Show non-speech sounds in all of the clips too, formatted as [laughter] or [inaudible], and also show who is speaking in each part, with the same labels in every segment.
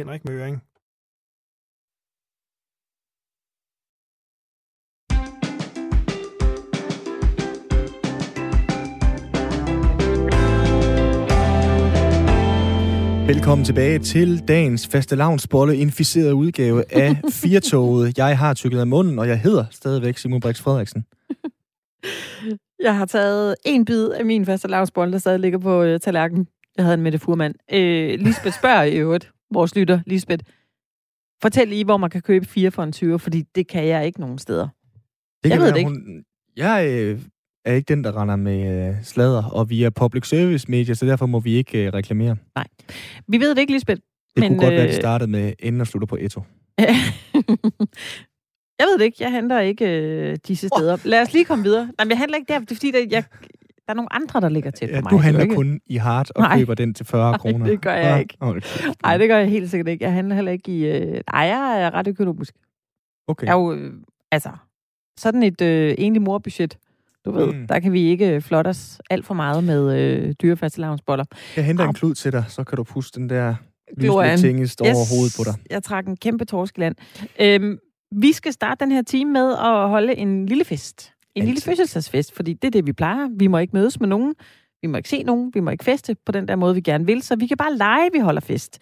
Speaker 1: Henrik Møring. Velkommen tilbage til dagens faste lavnsbolle inficerede udgave af [laughs] Firtoget. Jeg har tykket af munden, og jeg hedder stadigvæk Simon Brix Frederiksen. [laughs]
Speaker 2: Jeg har taget en bid af min faste lavnsbolle, der stadig ligger på øh, tallerkenen. Jeg havde en Mette Furman. Øh, Lisbeth spørger i øvrigt, vores lytter, Lisbeth, fortæl lige, hvor man kan købe fire for en 20, fordi det kan jeg ikke nogen steder.
Speaker 1: Det
Speaker 2: Jeg
Speaker 1: kan
Speaker 2: ved
Speaker 1: være,
Speaker 2: det ikke.
Speaker 1: Hun, jeg øh, er ikke den, der render med øh, sladder, og vi er public service medier, så derfor må vi ikke øh, reklamere.
Speaker 2: Vi ved det ikke, Lisbeth.
Speaker 1: Det
Speaker 2: Men,
Speaker 1: kunne godt være, at
Speaker 2: øh,
Speaker 1: det startede med enden og slutter på Eto. [laughs]
Speaker 2: jeg ved det ikke. Jeg henter ikke øh, disse steder. Lad os lige komme videre. Nej, men jeg handler ikke der, det er fordi, der, jeg, der er nogle andre, der ligger tæt
Speaker 1: Ja,
Speaker 2: på mig.
Speaker 1: du
Speaker 2: er
Speaker 1: handler
Speaker 2: ikke-
Speaker 1: kun i hard og
Speaker 2: Nej.
Speaker 1: køber den til 40
Speaker 2: Nej,
Speaker 1: kroner.
Speaker 2: det gør jeg ikke.
Speaker 1: okay.
Speaker 2: Nej, det gør jeg helt sikkert ikke. Jeg handler heller ikke i... Øh... Nej, jeg er ret økonomisk.
Speaker 1: Okay.
Speaker 2: Jeg er jo, øh, altså, sådan et øh, egentlig morbudget, du ved,
Speaker 1: Mm.
Speaker 2: der kan vi ikke flotte os alt for meget med øh, dyre fastelavnsboller.
Speaker 1: Jeg henter en
Speaker 2: Au.
Speaker 1: klud til dig, så kan du puste den der lysende tingest over hovedet på dig.
Speaker 2: Jeg trak en kæmpe torskeland. Øhm, vi skal starte den her time med at holde en lille fest. En lille
Speaker 1: Altid.
Speaker 2: fødselsdagsfest, fordi det er det, vi plejer. Vi må ikke mødes med nogen. Vi må ikke se nogen. Vi må ikke feste på den der måde, vi gerne vil. Så vi kan bare lege, vi holder fest.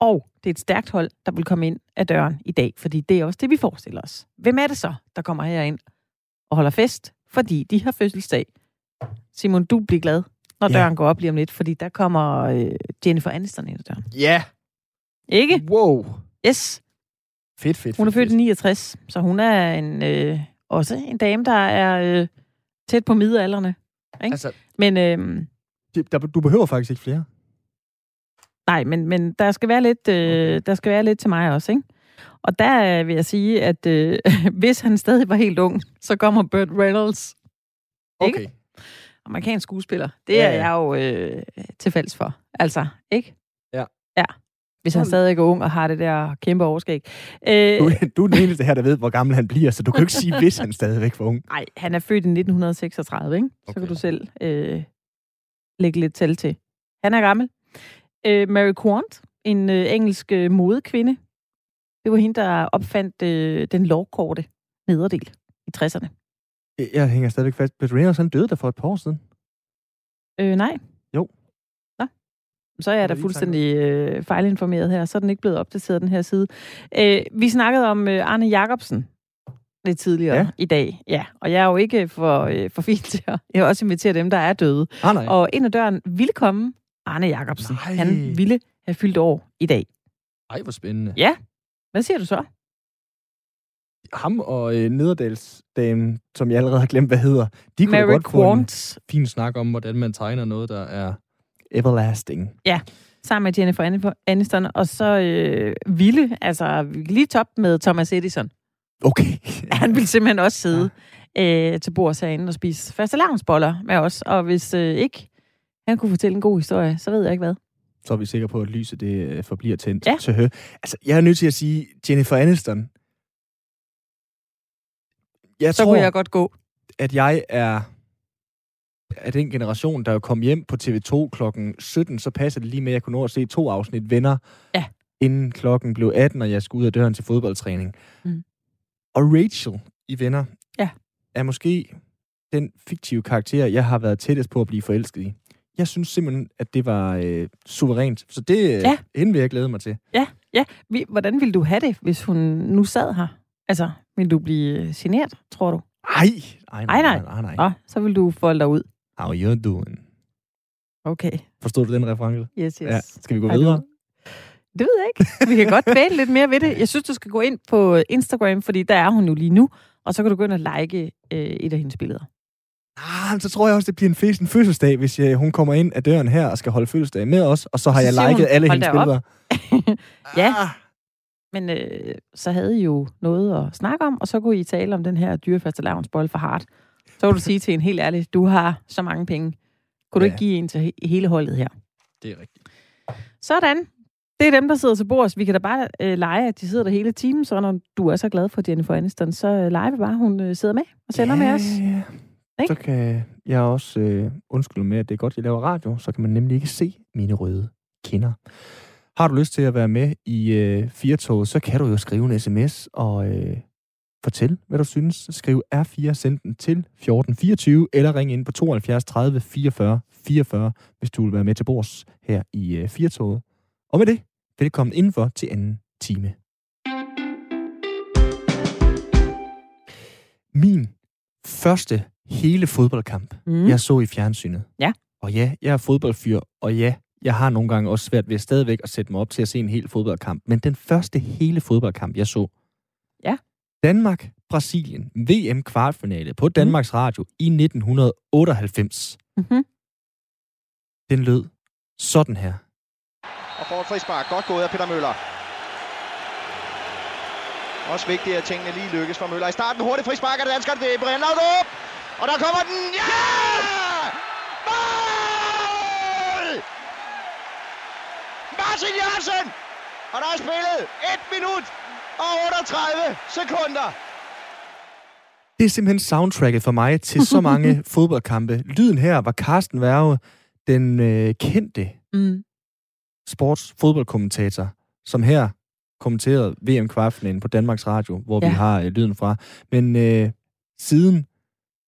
Speaker 2: Og det er et stærkt hold, der vil komme ind ad døren i dag, fordi det er også det, vi forestiller os. Hvem er det så, der kommer herind og holder fest, fordi de har fødselsdag? Simon, du bliver glad, når
Speaker 1: Ja.
Speaker 2: døren går op lige om lidt, fordi der kommer øh, Jennifer Aniston ind ad døren.
Speaker 1: Ja!
Speaker 2: Ikke?
Speaker 1: Wow!
Speaker 2: Yes.
Speaker 1: Fedt, fedt,
Speaker 2: Hun er født i
Speaker 1: fedt.
Speaker 2: 69, så hun er en, øh, også en dame, der er øh, tæt på middelalderne. Ikke?
Speaker 1: Altså,
Speaker 2: Men øh,
Speaker 1: det- der, du behøver faktisk ikke flere.
Speaker 2: nej, men, men der skal være lidt, øh,
Speaker 1: Okay.
Speaker 2: der skal være lidt til mig også, ikke? Og der øh, vil jeg sige, at øh, [laughs] hvis han stadig var helt ung, så kommer Burt Reynolds, Ikke?
Speaker 1: Okay.
Speaker 2: amerikansk skuespiller. Det
Speaker 1: Ja,
Speaker 2: er
Speaker 1: ja.
Speaker 2: jeg jo øh, til fælles for. Altså, ikke?
Speaker 1: Ja.
Speaker 2: Ja. Hvis han stadig er ung og har det der kæmpe overskæg. Øh,
Speaker 1: Du, du er den eneste her, der ved, hvor gammel han bliver, så du kan jo ikke sige, hvis han stadigvæk var ung.
Speaker 2: Nej, han er født i 1936, ikke? Så
Speaker 1: Okay.
Speaker 2: kan du selv øh, lægge lidt tal til. Han er gammel. Øh, Mary Quant, en øh, engelsk øh, modekvinde. Det var hende, der opfandt øh, den lovkorte nederdel i 60'erne.
Speaker 1: Jeg- hænger stadigvæk fast. Burt Reynolds, han døde der for et par år siden.
Speaker 2: Øh, nej. Så er jeg da fuldstændig øh, fejlinformeret her. Så er den ikke blevet opdateret, den her side. Øh, vi snakkede om øh, Arne Jacobsen lidt tidligere
Speaker 1: Ja.
Speaker 2: i dag. Ja, og jeg er jo ikke for, øh, for fint til at jeg vil også invitere dem, der er døde.
Speaker 1: Ah, nej.
Speaker 2: Og ind ad døren ville komme Arne Jacobsen.
Speaker 1: Nej.
Speaker 2: Han ville have fyldt år i dag.
Speaker 1: Ej, hvor spændende.
Speaker 2: Ja. Hvad siger du så?
Speaker 1: Ham og øh, Nederdalsdamen, som jeg allerede har glemt, hvad hedder, de kunne
Speaker 2: Mary
Speaker 1: godt få en
Speaker 2: Quant
Speaker 1: fin snak om, hvordan man tegner noget, der er everlasting.
Speaker 2: sammen med Jennifer Aniston, og så øh, ville, altså lige top med Thomas Edison.
Speaker 1: Okay. [laughs]
Speaker 2: Han ville simpelthen også sidde ja. øh, til bords herinde og spise fastelavnsboller med os, og hvis øh, ikke han kunne fortælle en god historie, så ved jeg ikke hvad.
Speaker 1: Så er vi sikre på, at lyset det øh, forbliver tændt.
Speaker 2: Ja.
Speaker 1: Til hø. Altså, jeg er nødt til at sige, Jennifer Aniston, jeg
Speaker 2: Så
Speaker 1: tror,
Speaker 2: kunne jeg godt gå.
Speaker 1: at jeg er af den generation, der kom hjem på TV2 klokken 17, så passer det lige med, at jeg kunne nå at se to afsnit Venner,
Speaker 2: Ja.
Speaker 1: inden klokken blev 18, og jeg skulle ud af døren til fodboldtræning.
Speaker 2: Mm.
Speaker 1: Og Rachel i Venner
Speaker 2: Ja.
Speaker 1: er måske den fiktive karakter, jeg har været tættest på at blive forelsket i. Jeg synes simpelthen, at det var øh, suverænt. Så det
Speaker 2: Ja.
Speaker 1: ja. hende vil jeg glæde mig til.
Speaker 2: Vi, hvordan ville du have det, hvis hun nu sad her? Altså, ville du blive generet, tror du?
Speaker 1: Ej, ej,
Speaker 2: Ej, nej.
Speaker 1: nej, nej.
Speaker 2: Nå, så vil du folde dig ud.
Speaker 1: How you doing?
Speaker 2: Okay,
Speaker 1: Forstod du den reference?
Speaker 2: yes, yes.
Speaker 1: Ja. Skal vi gå
Speaker 2: Ej, du-
Speaker 1: videre?
Speaker 2: Det ved jeg ikke. Vi kan godt dvæle lidt mere ved det. Jeg synes, du skal gå ind på Instagram, fordi der er hun jo lige nu. Og så kan du gå ind og like øh, et af hendes billeder.
Speaker 1: Ah, så tror jeg også, det bliver en fest en fødselsdag, hvis jeg, hun kommer ind ad døren her og skal holde fødselsdag med os, og så har
Speaker 2: Så
Speaker 1: jeg liket
Speaker 2: hun,
Speaker 1: alle
Speaker 2: "Hold
Speaker 1: hendes
Speaker 2: da op."
Speaker 1: billeder. [laughs]
Speaker 2: Ja.
Speaker 1: Ah,
Speaker 2: Men øh, så havde I jo noget at snakke om, og så kunne I tale om den her dyrefaste lavnsbold for hard. Så kunne du sige til en helt ærlig, du har så mange penge. Kunne du
Speaker 1: Ja.
Speaker 2: ikke give en til he- hele holdet her?
Speaker 1: det er rigtigt.
Speaker 2: Sådan. Det er dem, der sidder til bords. Vi kan da bare øh, lege, at de sidder der hele timen, så når du er så glad for Jennifer Aniston, så øh, leger vi bare, hun øh, sidder med og sender med os.
Speaker 1: Ja.
Speaker 2: Ikke?
Speaker 1: Så kan jeg også øh, undskylde med, at det er godt, jeg laver radio, så kan man nemlig ikke se mine røde kinder. Har du lyst til at være med i øh, Firtoget, så kan du jo skrive en sms og øh, fortælle, hvad du synes. Skriv R4, send den til 1424, eller ring ind på 72 30 44 44, hvis du vil være med til bords her i øh, Firtoget. Og med det, velkommen indenfor til anden time. Min første hele fodboldkamp, mm. jeg så i fjernsynet.
Speaker 2: Ja.
Speaker 1: Og ja, jeg er fodboldfyr, og ja, jeg har nogle gange også svært ved stadigvæk at sætte mig op til at se en hel fodboldkamp. Men den første hele fodboldkamp, jeg så,
Speaker 2: ja.
Speaker 1: Danmark-Brasilien, VM kvartfinale på Danmarks mm. Radio i 1998. Mm-hmm. Den lød sådan her.
Speaker 3: Og får et frispark. Godt gået af Peter Møller. Også vigtigt, at tingene lige lykkes for Møller. I starten hurtigt frispark af det danskere. Det er Brian Laudrup. Og der kommer den. Ja! Mål! Martin Jørgensen! Og der er spillet 1 minut og 38 sekunder.
Speaker 1: Det er simpelthen soundtracket for mig til så mange [laughs] fodboldkampe. Lyden her var Carsten Værge, den øh, kendte mm. sports fodboldkommentator, som her kommenterede VM kvartfinalen på Danmarks Radio, hvor ja. vi har øh, lyden fra. Men øh, siden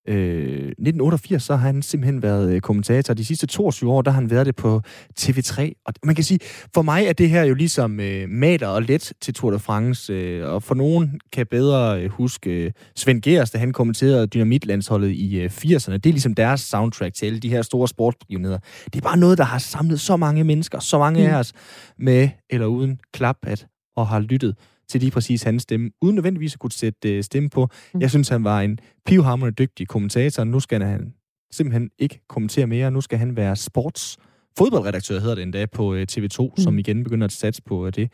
Speaker 1: øh, 1988, så har han simpelthen været øh, kommentator. De sidste 22 år, der har han været det på TV3. Og man kan sige, for mig er det her jo ligesom øh, mater og let til Tour de France. Øh, og for nogen kan bedre øh, huske øh, Svend Gers, da han kommenterede Dynamitlandsholdet i øh, 80'erne. Det er ligesom deres soundtrack til alle de her store sportsbegivenheder. Det er bare noget, der har samlet så mange mennesker, så mange mm. af os, med eller uden klaphat, og har lyttet til lige præcis hans stemme, uden nødvendigvis at kunne sætte øh, stemme på. Mm. Jeg synes, han var en pivhamrende dygtig kommentator. Nu skal han simpelthen ikke kommentere mere. Nu skal han være sports fodboldredaktør, hedder det endda, på øh, TV2, mm. som igen begynder at satse på øh, det.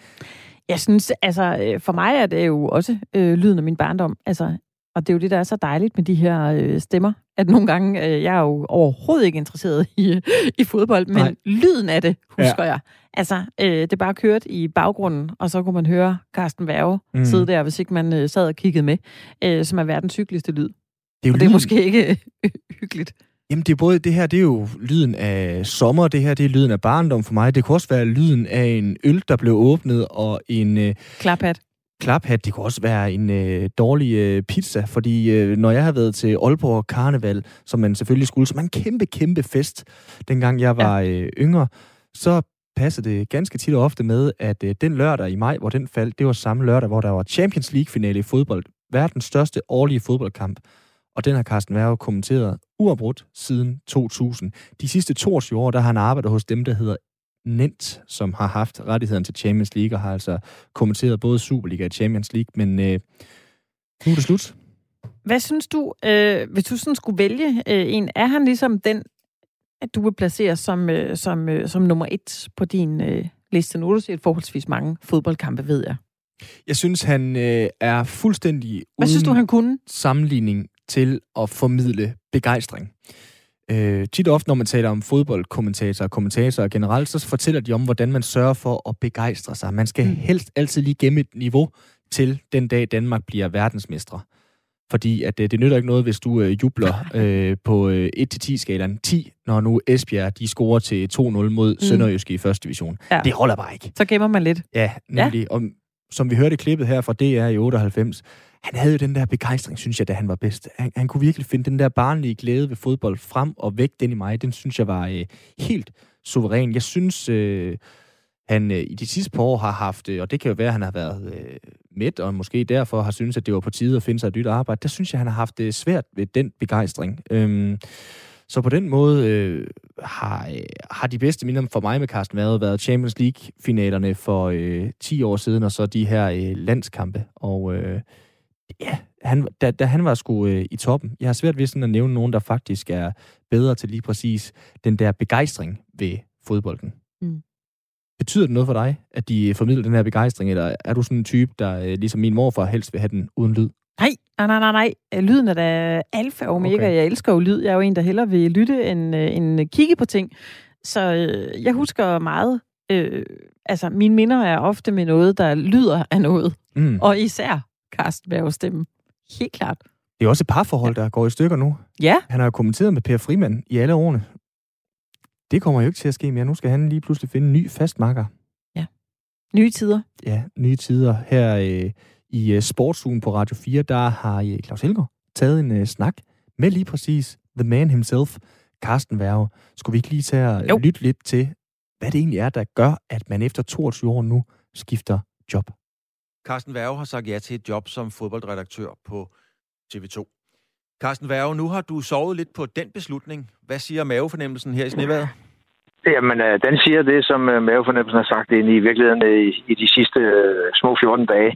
Speaker 2: Jeg synes, altså, for mig er det jo også øh, lyden af min barndom. Altså, og det er jo det, der er så dejligt med de her øh, stemmer, at nogle gange, øh, jeg er jo overhovedet ikke interesseret i, i fodbold, men Nej. lyden af det, husker ja. jeg. Altså, øh, det bare kørt i baggrunden, og så kunne man høre Carsten Værge mm. sidde der, hvis ikke man øh, sad og kiggede med, øh, som er verdens hyggeligste lyd. Det er jo og lyden. det er måske ikke øh, hyggeligt.
Speaker 1: Jamen, det er både det her, det er jo lyden af sommer, det her, det er lyden af barndom for mig. Det kunne også være lyden af en øl, der blev åbnet, og en... Øh,
Speaker 2: Klaphat
Speaker 1: klaphat. Det kunne også være en øh, dårlig øh, pizza, fordi øh, når jeg har været til Aalborg Karneval, som man selvfølgelig skulle, som en kæmpe, kæmpe fest, dengang jeg var ja. øh, yngre, så passede det ganske tit og ofte med, at øh, den lørdag i maj, hvor den faldt, det var samme lørdag, hvor der var Champions League-finale i fodbold. Verdens største årlige fodboldkamp. Og den har Carsten Værge kommenteret uafbrudt siden 2000. De sidste 22 år, der har han arbejdet hos dem, der hedder Nent, som har haft rettigheden til Champions League, og har altså kommenteret både Superliga og Champions League, men øh, nu er det slut.
Speaker 2: Hvad synes du, øh, hvis du sådan skulle vælge øh, en, er han ligesom den, at du vil placere som, øh, som, øh, som nummer et på din øh, liste? Nu har du set forholdsvis mange fodboldkampe, ved jeg.
Speaker 1: Jeg synes, han øh, er fuldstændig
Speaker 2: Hvad synes du, han kunne?
Speaker 1: sammenligning til at formidle begejstring. Øh, tit ofte, når man taler om fodboldkommentatorer og kommentatorer generelt, så fortæller de om, hvordan man sørger for at begejstre sig. Man skal mm. helst altid lige gemme et niveau til den dag, Danmark bliver verdensmestre. Fordi at det, øh, det nytter ikke noget, hvis du øh, jubler øh, på øh, 1-10-skalaen 10, når nu Esbjerg de scorer til 2-0 mod mm. Sønderjyske i første division. Ja. Det holder bare ikke.
Speaker 2: Så gemmer man lidt.
Speaker 1: Ja, nemlig. Ja. Og som vi hørte i klippet her fra DR i 98, han havde jo den der begejstring, synes jeg, da han var bedst. Han, han kunne virkelig finde den der barnlige glæde ved fodbold frem og væk den i mig. Den synes jeg var øh, helt suveræn. Jeg synes, øh, han øh, i de sidste par år har haft, øh, og det kan jo være, at han har været øh, midt, og måske derfor har synes at det var på tide at finde sig et nyt arbejde. Der synes jeg, han har haft det svært ved den begejstring. Øhm, så på den måde øh, har, øh, har de bedste minder for mig med Carsten været, været Champions League-finalerne for øh, 10 år siden, og så de her øh, landskampe. Og øh, ja, han, da, da han var sgu øh, i toppen. Jeg har svært ved sådan at nævne nogen, der faktisk er bedre til lige præcis den der begejstring ved fodbolden. Mm. Betyder det noget for dig, at de formidler den her begejstring, eller er du sådan en type, der øh, ligesom min morfar helst vil have den uden lyd?
Speaker 2: Nej, nej, nej, nej, nej. Lyden er da alfa og omega. Okay. Jeg elsker jo lyd. Jeg er jo en, der hellere vil lytte end, øh, end kigge på ting. Så øh, jeg husker meget. Øh, altså, mine minder er ofte med noget, der lyder af noget. Mm. Og især Carsten Værge stemme. Helt klart.
Speaker 1: Det er også et parforhold, der går i stykker nu.
Speaker 2: Ja.
Speaker 1: Han har jo kommenteret med Per Frimand i alle årene. Det kommer jo ikke til at ske mere. Nu skal han lige pludselig finde en ny fastmarker.
Speaker 2: Ja. Nye tider.
Speaker 1: Ja, nye tider. Her øh, i øh, Sportsugen på Radio 4, der har øh, Claus Helgaard taget en øh, snak med lige præcis The Man himself, Carsten Værge. Skulle vi ikke lige tage at jo. lytte lidt til, hvad det egentlig er, der gør, at man efter 22 år nu skifter job?
Speaker 4: Carsten Værge har sagt ja til et job som fodboldredaktør på TV2. Carsten Værge, nu har du sovet lidt på den beslutning. Hvad siger mavefornemmelsen her i snevejret?
Speaker 5: Jamen, øh, den siger det, som øh, mavefornemmelsen har sagt ind i virkeligheden øh, i, i de sidste øh, små 14 dage,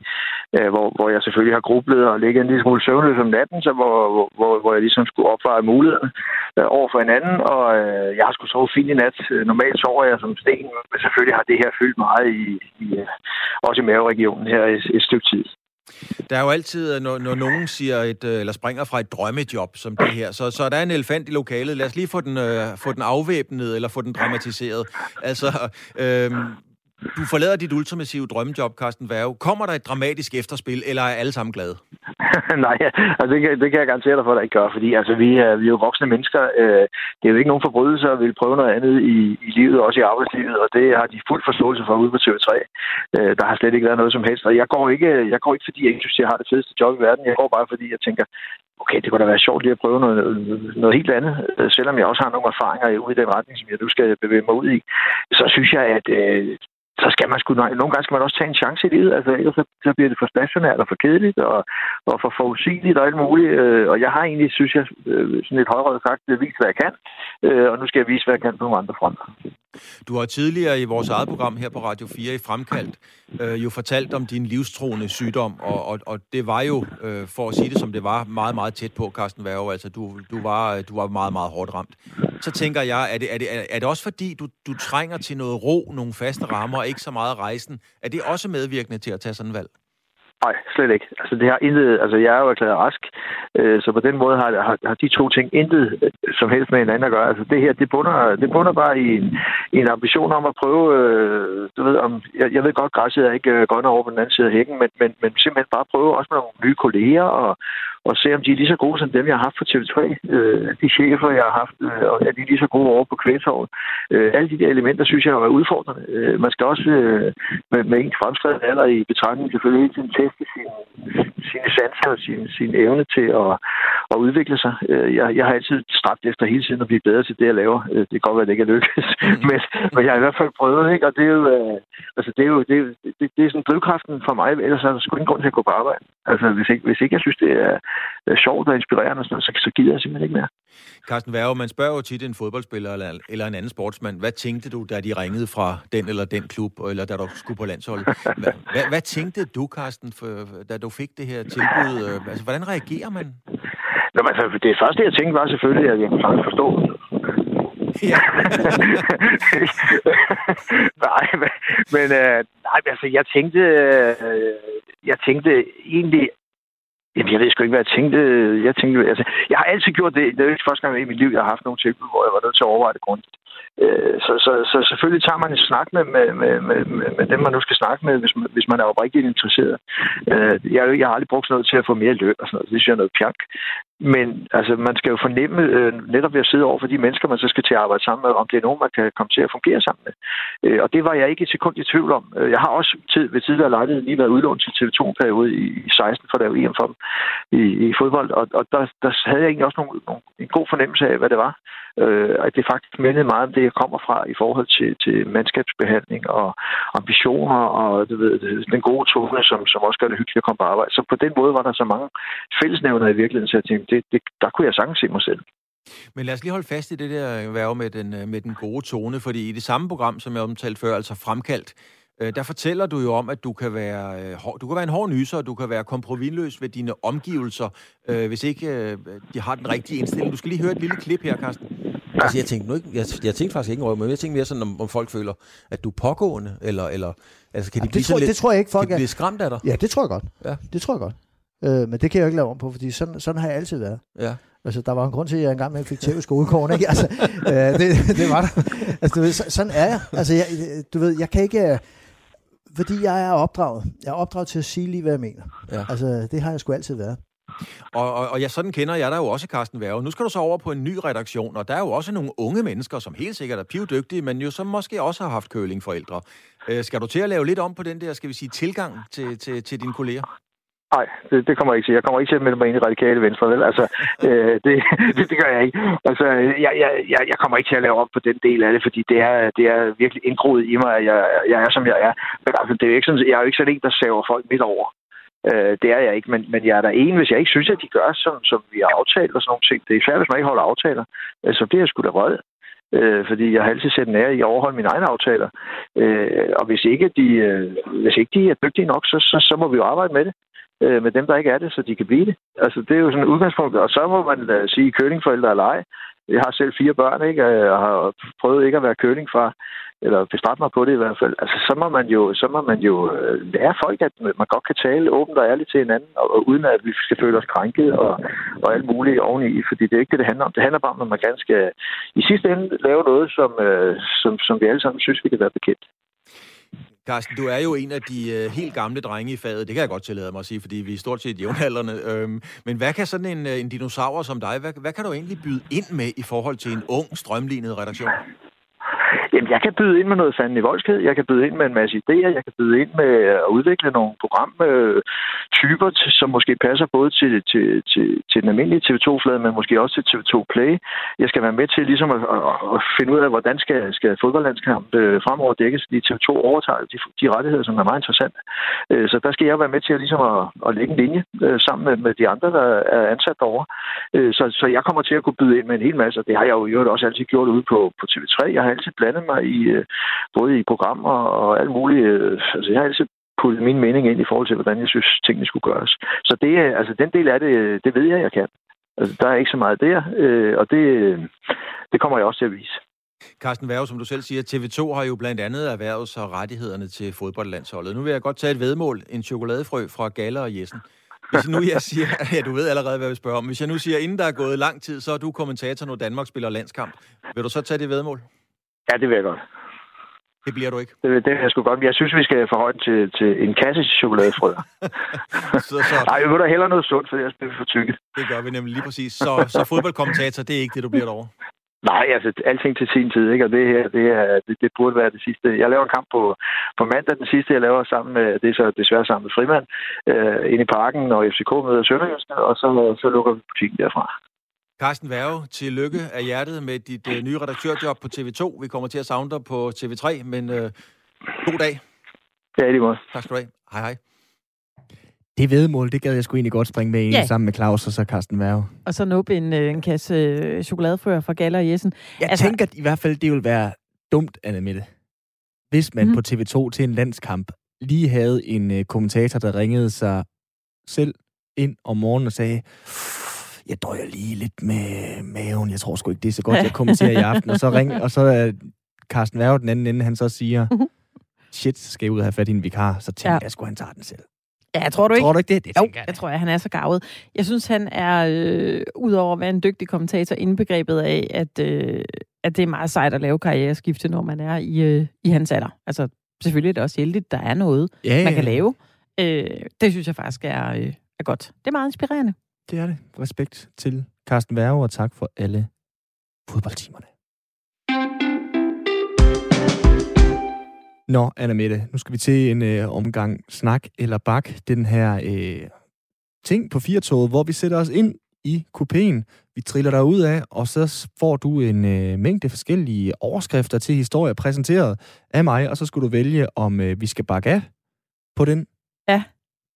Speaker 5: øh, hvor, hvor jeg selvfølgelig har grublet og ligget en lille smule søvnløs om natten, så hvor, hvor, hvor jeg ligesom skulle opveje mulighederne øh, over for hinanden, og øh, jeg har skulle sove fint i nat. Øh, normalt sover jeg som sten, men selvfølgelig har det her fyldt meget i, i øh, også i maveregionen her et, et stykke tid.
Speaker 4: Der er jo altid, øh, når, når nogen siger et, øh, eller springer fra et drømmejob som det her, så, så der er en elefant i lokalet. Lad os lige få den, øh, få den afvæbnet, eller få den dramatiseret. Altså, øh, du forlader dit ultimative drømmejob, Carsten Værge. Kommer der et dramatisk efterspil, eller er alle sammen glade? [laughs]
Speaker 5: Nej, altså det, kan, det kan jeg garantere dig for, at der ikke gør, fordi altså, vi, er, vi er jo voksne mennesker. Øh, det er jo ikke nogen forbrydelse at ville prøve noget andet i, i livet, også i arbejdslivet, og det har de fuld forståelse for ude på TV3. Øh, der har slet ikke været noget som helst, og jeg går ikke, jeg går ikke fordi jeg ikke synes, jeg har det fedeste job i verden. Jeg går bare fordi jeg tænker, okay, det kunne da være sjovt lige at prøve noget, noget helt andet, øh, selvom jeg også har nogle erfaringer ude i den retning, som jeg nu skal bevæge mig ud i. Så synes jeg, at øh, så skal man sgu, nogle gange skal man også tage en chance i livet, altså ellers så, så bliver det for stationært og for kedeligt og, og for forudsigeligt og alt muligt. Øh, og jeg har egentlig, synes jeg, øh, sådan lidt højrødt sagt, øh, vist, hvad jeg kan, øh, og nu skal jeg vise, hvad jeg kan på nogle andre fronter.
Speaker 4: Du har tidligere i vores eget program her på Radio 4 i Fremkaldt øh, jo fortalt om din livstroende sygdom, og, og, og det var jo, øh, for at sige det som det var, meget, meget tæt på, Carsten Værge. Altså, du, du, var, øh, du var meget, meget hårdt ramt. Så tænker jeg, er det, er det, er det også fordi, du, du trænger til noget ro, nogle faste rammer, og ikke så meget rejsen? Er det også medvirkende til at tage sådan en valg?
Speaker 5: Nej, slet ikke. Altså, det har intet, altså, jeg er jo erklæret rask, øh, så på den måde har, har, har de to ting intet øh, som helst med hinanden at gøre. Altså, det her, det bunder, det bunder bare i en, i en ambition om at prøve, øh, du ved, om, jeg, jeg ved godt, græsset er ikke øh, godt over på den anden side af hækken, men, men, men simpelthen bare prøve også med nogle nye kolleger og, og se, om de er lige så gode som dem, jeg har haft på TV3. Øh, de chefer, jeg har haft, øh, og er de lige så gode over på kvægtorvet. Øh, alle de der elementer, synes jeg, er udfordrende. Øh, man skal også øh, med, med en fremskrevet alder i betragtning selvfølgelig hele tiden teste sin, sine sanser og sin, sin evne til at, at udvikle sig. Øh, jeg, jeg har altid stræbt efter hele tiden at blive bedre til det, jeg laver. Øh, det kan godt være, at det ikke er lykkes, [laughs] men, men jeg har i hvert fald prøvet, ikke? og det er jo, øh, altså, det er jo det, det, det er sådan drivkraften for mig, ellers er der sgu ingen grund til at gå på arbejde. Altså, hvis ikke, hvis ikke jeg synes, det er, sjovt og inspirerende, så, så gider jeg simpelthen ikke mere.
Speaker 4: Carsten Værge, man spørger jo tit en fodboldspiller eller, eller en anden sportsmand, hvad tænkte du, da de ringede fra den eller den klub, eller da du skulle på landsholdet? Hvad, hvad, hvad tænkte du, Carsten, for, da du fik det her tilbud? Altså, hvordan reagerer man?
Speaker 5: Nå, altså, det første, jeg tænkte, var selvfølgelig, at jeg kunne forstå Ja. [laughs] nej, men, men øh, nej, altså, jeg tænkte, øh, jeg tænkte egentlig Jamen, jeg ved sgu ikke, hvad jeg tænkte. Jeg tænkte, altså, jeg har altid gjort det. Det er jo ikke første gang i mit liv, jeg har haft nogle tilbud, hvor jeg var nødt til at overveje det grundigt. Øh, så, så, så selvfølgelig tager man en snak med, med, med, med, med dem, man nu skal snakke med, hvis man, hvis man er oprigtigt interesseret. Øh, jeg, jeg har aldrig brugt noget til at få mere løn og sådan noget. Det synes jeg er noget pjank. Men altså, man skal jo fornemme, øh, netop ved at sidde over for de mennesker, man så skal til at arbejde sammen med, om det er nogen, man kan komme til at fungere sammen med. Øh, og det var jeg ikke et sekund i tvivl om. Øh, jeg har også tid, ved tidligere lejlighed lige været udlånt til TV2-periode i, i 16, for der er jo EM for dem i, i fodbold. Og, og der, der havde jeg egentlig også nogle, nogle, en god fornemmelse af, hvad det var. Øh, at det faktisk mindede meget om det, jeg kommer fra i forhold til, til mandskabsbehandling og ambitioner og du ved, den gode tone, som, som også gør det hyggeligt at komme på arbejde. Så på den måde var der så mange fællesnævner i virkeligheden, så jeg tænkte, det, det, der kunne jeg sagtens se mig selv.
Speaker 4: Men lad os lige holde fast i det der værve med den, øh, med den gode tone, fordi i det samme program, som jeg omtalte før, altså Fremkaldt, øh, der fortæller du jo om, at du kan være, øh, du kan være en hård nyser, og du kan være kompromisløs ved dine omgivelser, hvis ikke de har den rigtige indstilling. Du skal lige høre et lille klip her, Carsten.
Speaker 6: Altså, jeg tænkte, nu ikke, jeg, jeg tænkte faktisk ikke over, men jeg tænkte mere sådan, om, om folk føler, at du er pågående, eller, eller altså, kan de ja, blive
Speaker 7: det, tror, lidt, det tror jeg ikke, folk
Speaker 6: kan de blive skræmt af dig?
Speaker 7: Ja, det tror jeg godt. Ja. Det tror jeg godt. Øh, men det kan jeg jo ikke lave om på, fordi sådan, sådan har jeg altid været. Ja. Altså, der var en grund til, at jeg engang med fik tæv i skolekåren, ikke? Altså, øh, det, det var der. Altså, du ved, så, sådan er jeg. Altså, jeg, du ved, jeg kan ikke... Fordi jeg er opdraget. Jeg er opdraget til at sige lige, hvad jeg mener. Ja. Altså, det har jeg sgu altid været.
Speaker 4: Og, og, og ja, sådan kender jeg dig jo også, Carsten Værge. Nu skal du så over på en ny redaktion, og der er jo også nogle unge mennesker, som helt sikkert er pivdygtige, men jo som måske også har haft kølingforældre. Øh, skal du til at lave lidt om på den der, skal vi sige, tilgang til, til, til dine kolleger?
Speaker 5: Nej, det, det kommer jeg ikke til. Jeg kommer ikke til at melde mig ind i radikale venstre, vel? Altså, [laughs] øh, det, [laughs] det, det, gør jeg ikke. Altså, jeg, jeg, jeg, kommer ikke til at lave op på den del af det, fordi det er, det er virkelig indgroet i mig, at jeg, jeg er, som jeg er. Men altså, det er jo ikke sådan, jeg er jo ikke sådan en, der saver folk midt over. Øh, det er jeg ikke, men, men jeg er der en, hvis jeg ikke synes, at de gør, som, som vi har aftalt og sådan nogle ting. Det er svært, hvis man ikke holder aftaler. Øh, så det er jeg sgu da rød. Øh, fordi jeg har altid set nære i at overholde mine egne aftaler. Øh, og hvis ikke, de, øh, hvis ikke de er dygtige nok, så, så, så må vi jo arbejde med det øh, med dem, der ikke er det, så de kan blive det. Altså, det er jo sådan et udgangspunkt. Og så må man øh, sige kølingforældre eller ej. Jeg har selv fire børn, ikke? Øh, og har prøvet ikke at være kølingfar, eller bestrætte mig på det i hvert fald. Altså, så må man jo, så må man jo øh, lære folk, at man godt kan tale åbent og ærligt til hinanden, og, og uden at vi skal føle os krænket og, og alt muligt oveni, fordi det er ikke det, det handler om. Det handler bare om, at man gerne skal øh, i sidste ende lave noget, som, som, som vi alle sammen synes, vi kan være bekendt.
Speaker 4: Carsten, du er jo en af de øh, helt gamle drenge i faget. Det kan jeg godt tillade mig at sige, fordi vi er stort set jævnaldrende. Øhm, men hvad kan sådan en, øh, en dinosaur som dig, hvad, hvad kan du egentlig byde ind med i forhold til en ung, strømlignet redaktion?
Speaker 5: Jamen, jeg kan byde ind med noget fanden i voldsked. Jeg kan byde ind med en masse idéer. Jeg kan byde ind med at udvikle nogle programtyper, øh, som måske passer både til, til, til, til den almindelige TV2-flade, men måske også til TV2 Play. Jeg skal være med til ligesom at, at, at finde ud af, hvordan skal, skal fodboldlandskamp øh, fremover dækkes, fordi TV2 overtager de, de rettigheder, som er meget interessante. Øh, så der skal jeg være med til at, ligesom at, at lægge en linje øh, sammen med, med de andre, der er ansat derovre. Øh, så, så jeg kommer til at kunne byde ind med en hel masse, og det har jeg jo også altid gjort ude på, på TV3. Jeg har altid blandet mig i, øh, både i programmer og alt muligt. Øh, altså, jeg har altid puttet min mening ind i forhold til, hvordan jeg synes, tingene skulle gøres. Så det, øh, altså, den del af det, det ved jeg, jeg kan. Altså, der er ikke så meget der, øh, og det, det kommer jeg også til at vise.
Speaker 4: Carsten Værge, som du selv siger, TV2 har jo blandt andet erhvervet sig rettighederne til fodboldlandsholdet. Nu vil jeg godt tage et vedmål, en chokoladefrø fra Galler og Jessen. Hvis nu jeg siger, [laughs] ja, du ved allerede, hvad jeg vil spørge om. Hvis jeg nu siger, inden der er gået lang tid, så er du kommentator, når Danmark spiller landskamp. Vil du så tage det vedmål?
Speaker 5: Ja, det vil jeg godt.
Speaker 4: Det bliver du ikke?
Speaker 5: Det, det er sgu godt. Jeg synes, vi skal forhøje den til, til en kasse chokoladefrø. [laughs] så, så... Nej, vi vil da hellere noget sundt, for jeg bliver for tykke.
Speaker 4: Det gør vi nemlig lige præcis. Så, så fodboldkommentator, det er ikke det, du bliver derovre?
Speaker 5: Nej, altså alting til sin tid, ikke? Og det her, det, er, det, det burde være det sidste. Jeg laver en kamp på, på mandag, den sidste, jeg laver sammen med, det er så desværre sammen med Frimand, øh, inde i parken, og FCK møder Sønderjysk, og så, så lukker vi butikken derfra.
Speaker 4: Carsten Værge, til lykke af hjertet med dit øh, nye redaktørjob på TV2. Vi kommer til at savne dig på TV3, men øh, god dag.
Speaker 5: Ja, det var.
Speaker 4: Tak skal du have. Hej hej.
Speaker 1: Det vedmål, det gad jeg sgu egentlig godt springe med ind ja. sammen med Claus og så Carsten Værge.
Speaker 2: Og så nuppe en, øh, en kasse øh, chokoladefrøer fra Galler og Jessen.
Speaker 1: Jeg altså, tænker i hvert fald, det ville være dumt, Anna Mette, hvis man mm. på TV2 til en landskamp lige havde en uh, kommentator, der ringede sig selv ind om morgenen og sagde, jeg døjer lige lidt med maven. Jeg tror sgu ikke, det er så godt, jeg kommenterer i aften. Og så, ring, og så er Carsten Værge den anden ende, han så siger, mhm. shit, skal jeg ud og have fat i en vikar? Så tænker ja. jeg sgu, han tager den selv.
Speaker 2: Ja, tror du ikke?
Speaker 1: Tror du ikke det? Det
Speaker 2: jo, jeg, jeg tror jeg, han er så gavet. Jeg synes, han er, øh, udover at være en dygtig kommentator, indbegrebet af, at, øh, at det er meget sejt at lave karriereskifte, når man er i, øh, i hans alder. Altså, selvfølgelig er det også heldigt, der er noget, ja, man kan lave. Øh, det synes jeg faktisk er, øh, er godt. Det er meget inspirerende.
Speaker 1: Det er det. Respekt til Carsten Værge, og tak for alle fodboldtimerne. Nå, Anna Mette, nu skal vi til en øh, omgang snak eller bak. Den her øh, ting på firetoget, hvor vi sætter os ind i kupéen. Vi triller der ud af, og så får du en øh, mængde forskellige overskrifter til historier præsenteret af mig, og så skal du vælge, om øh, vi skal bakke af på den.
Speaker 2: Ja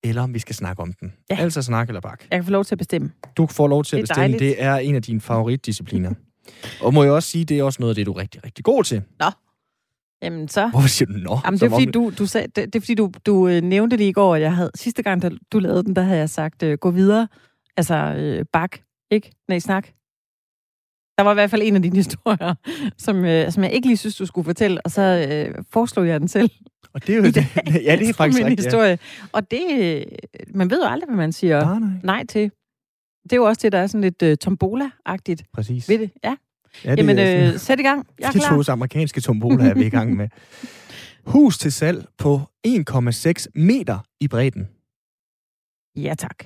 Speaker 1: eller om vi skal snakke om den. Ja. Altså snak eller bak.
Speaker 2: Jeg kan få lov til at bestemme.
Speaker 1: Du får lov til at bestemme. Dejligt. Det er en af dine favoritdiscipliner. og må jeg også sige, det er også noget af det, du er rigtig, rigtig god til.
Speaker 2: Nå. Jamen så...
Speaker 1: Hvorfor siger du nå?
Speaker 2: Jamen, det er fordi, du, du, sag, det, det er, fordi du, du øh, nævnte det i går, at jeg havde, sidste gang, da du lavede den, der havde jeg sagt, uh, gå videre. Altså, øh, bak, ikke? Nej, snak. Der var i hvert fald en af dine [laughs] historier, som, øh, som jeg ikke lige synes, du skulle fortælle, og så øh, foreslog jeg den selv.
Speaker 1: Og det er jo [laughs] det, ja, det er faktisk
Speaker 2: min
Speaker 1: rigtigt,
Speaker 2: historie. Ja. Og det, man ved jo aldrig, hvad man siger nej, nej. nej til. Det er jo også det, der er sådan lidt uh, tombola-agtigt
Speaker 1: Præcis.
Speaker 2: ved det. Ja. ja det Jamen, øh, sæt i gang. Jeg er
Speaker 1: det klar. Det amerikanske tombola er vi i gang med. [laughs] Hus til salg på 1,6 meter i bredden.
Speaker 2: Ja, tak.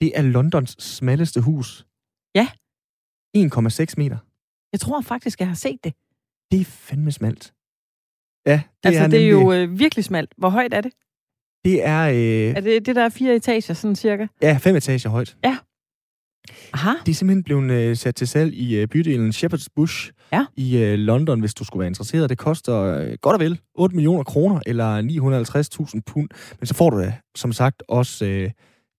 Speaker 1: Det er Londons smalleste hus.
Speaker 2: Ja.
Speaker 1: 1,6 meter.
Speaker 2: Jeg tror faktisk, jeg har set det.
Speaker 1: Det er fandme smalt. Ja, det
Speaker 2: altså,
Speaker 1: er
Speaker 2: det er jo øh, virkelig smalt. Hvor højt er det?
Speaker 1: Det er... Øh,
Speaker 2: Er det det der er fire etager, sådan cirka?
Speaker 1: ja, fem etager højt.
Speaker 2: Aha.
Speaker 1: De er simpelthen blevet øh, sat til salg i øh, bydelen Shepherd's Bush
Speaker 2: Ja.
Speaker 1: i øh, London, hvis du skulle være interesseret. Det koster øh, godt og vel 8 millioner kroner, eller 950.000 pund. Men så får du det, som sagt, også øh,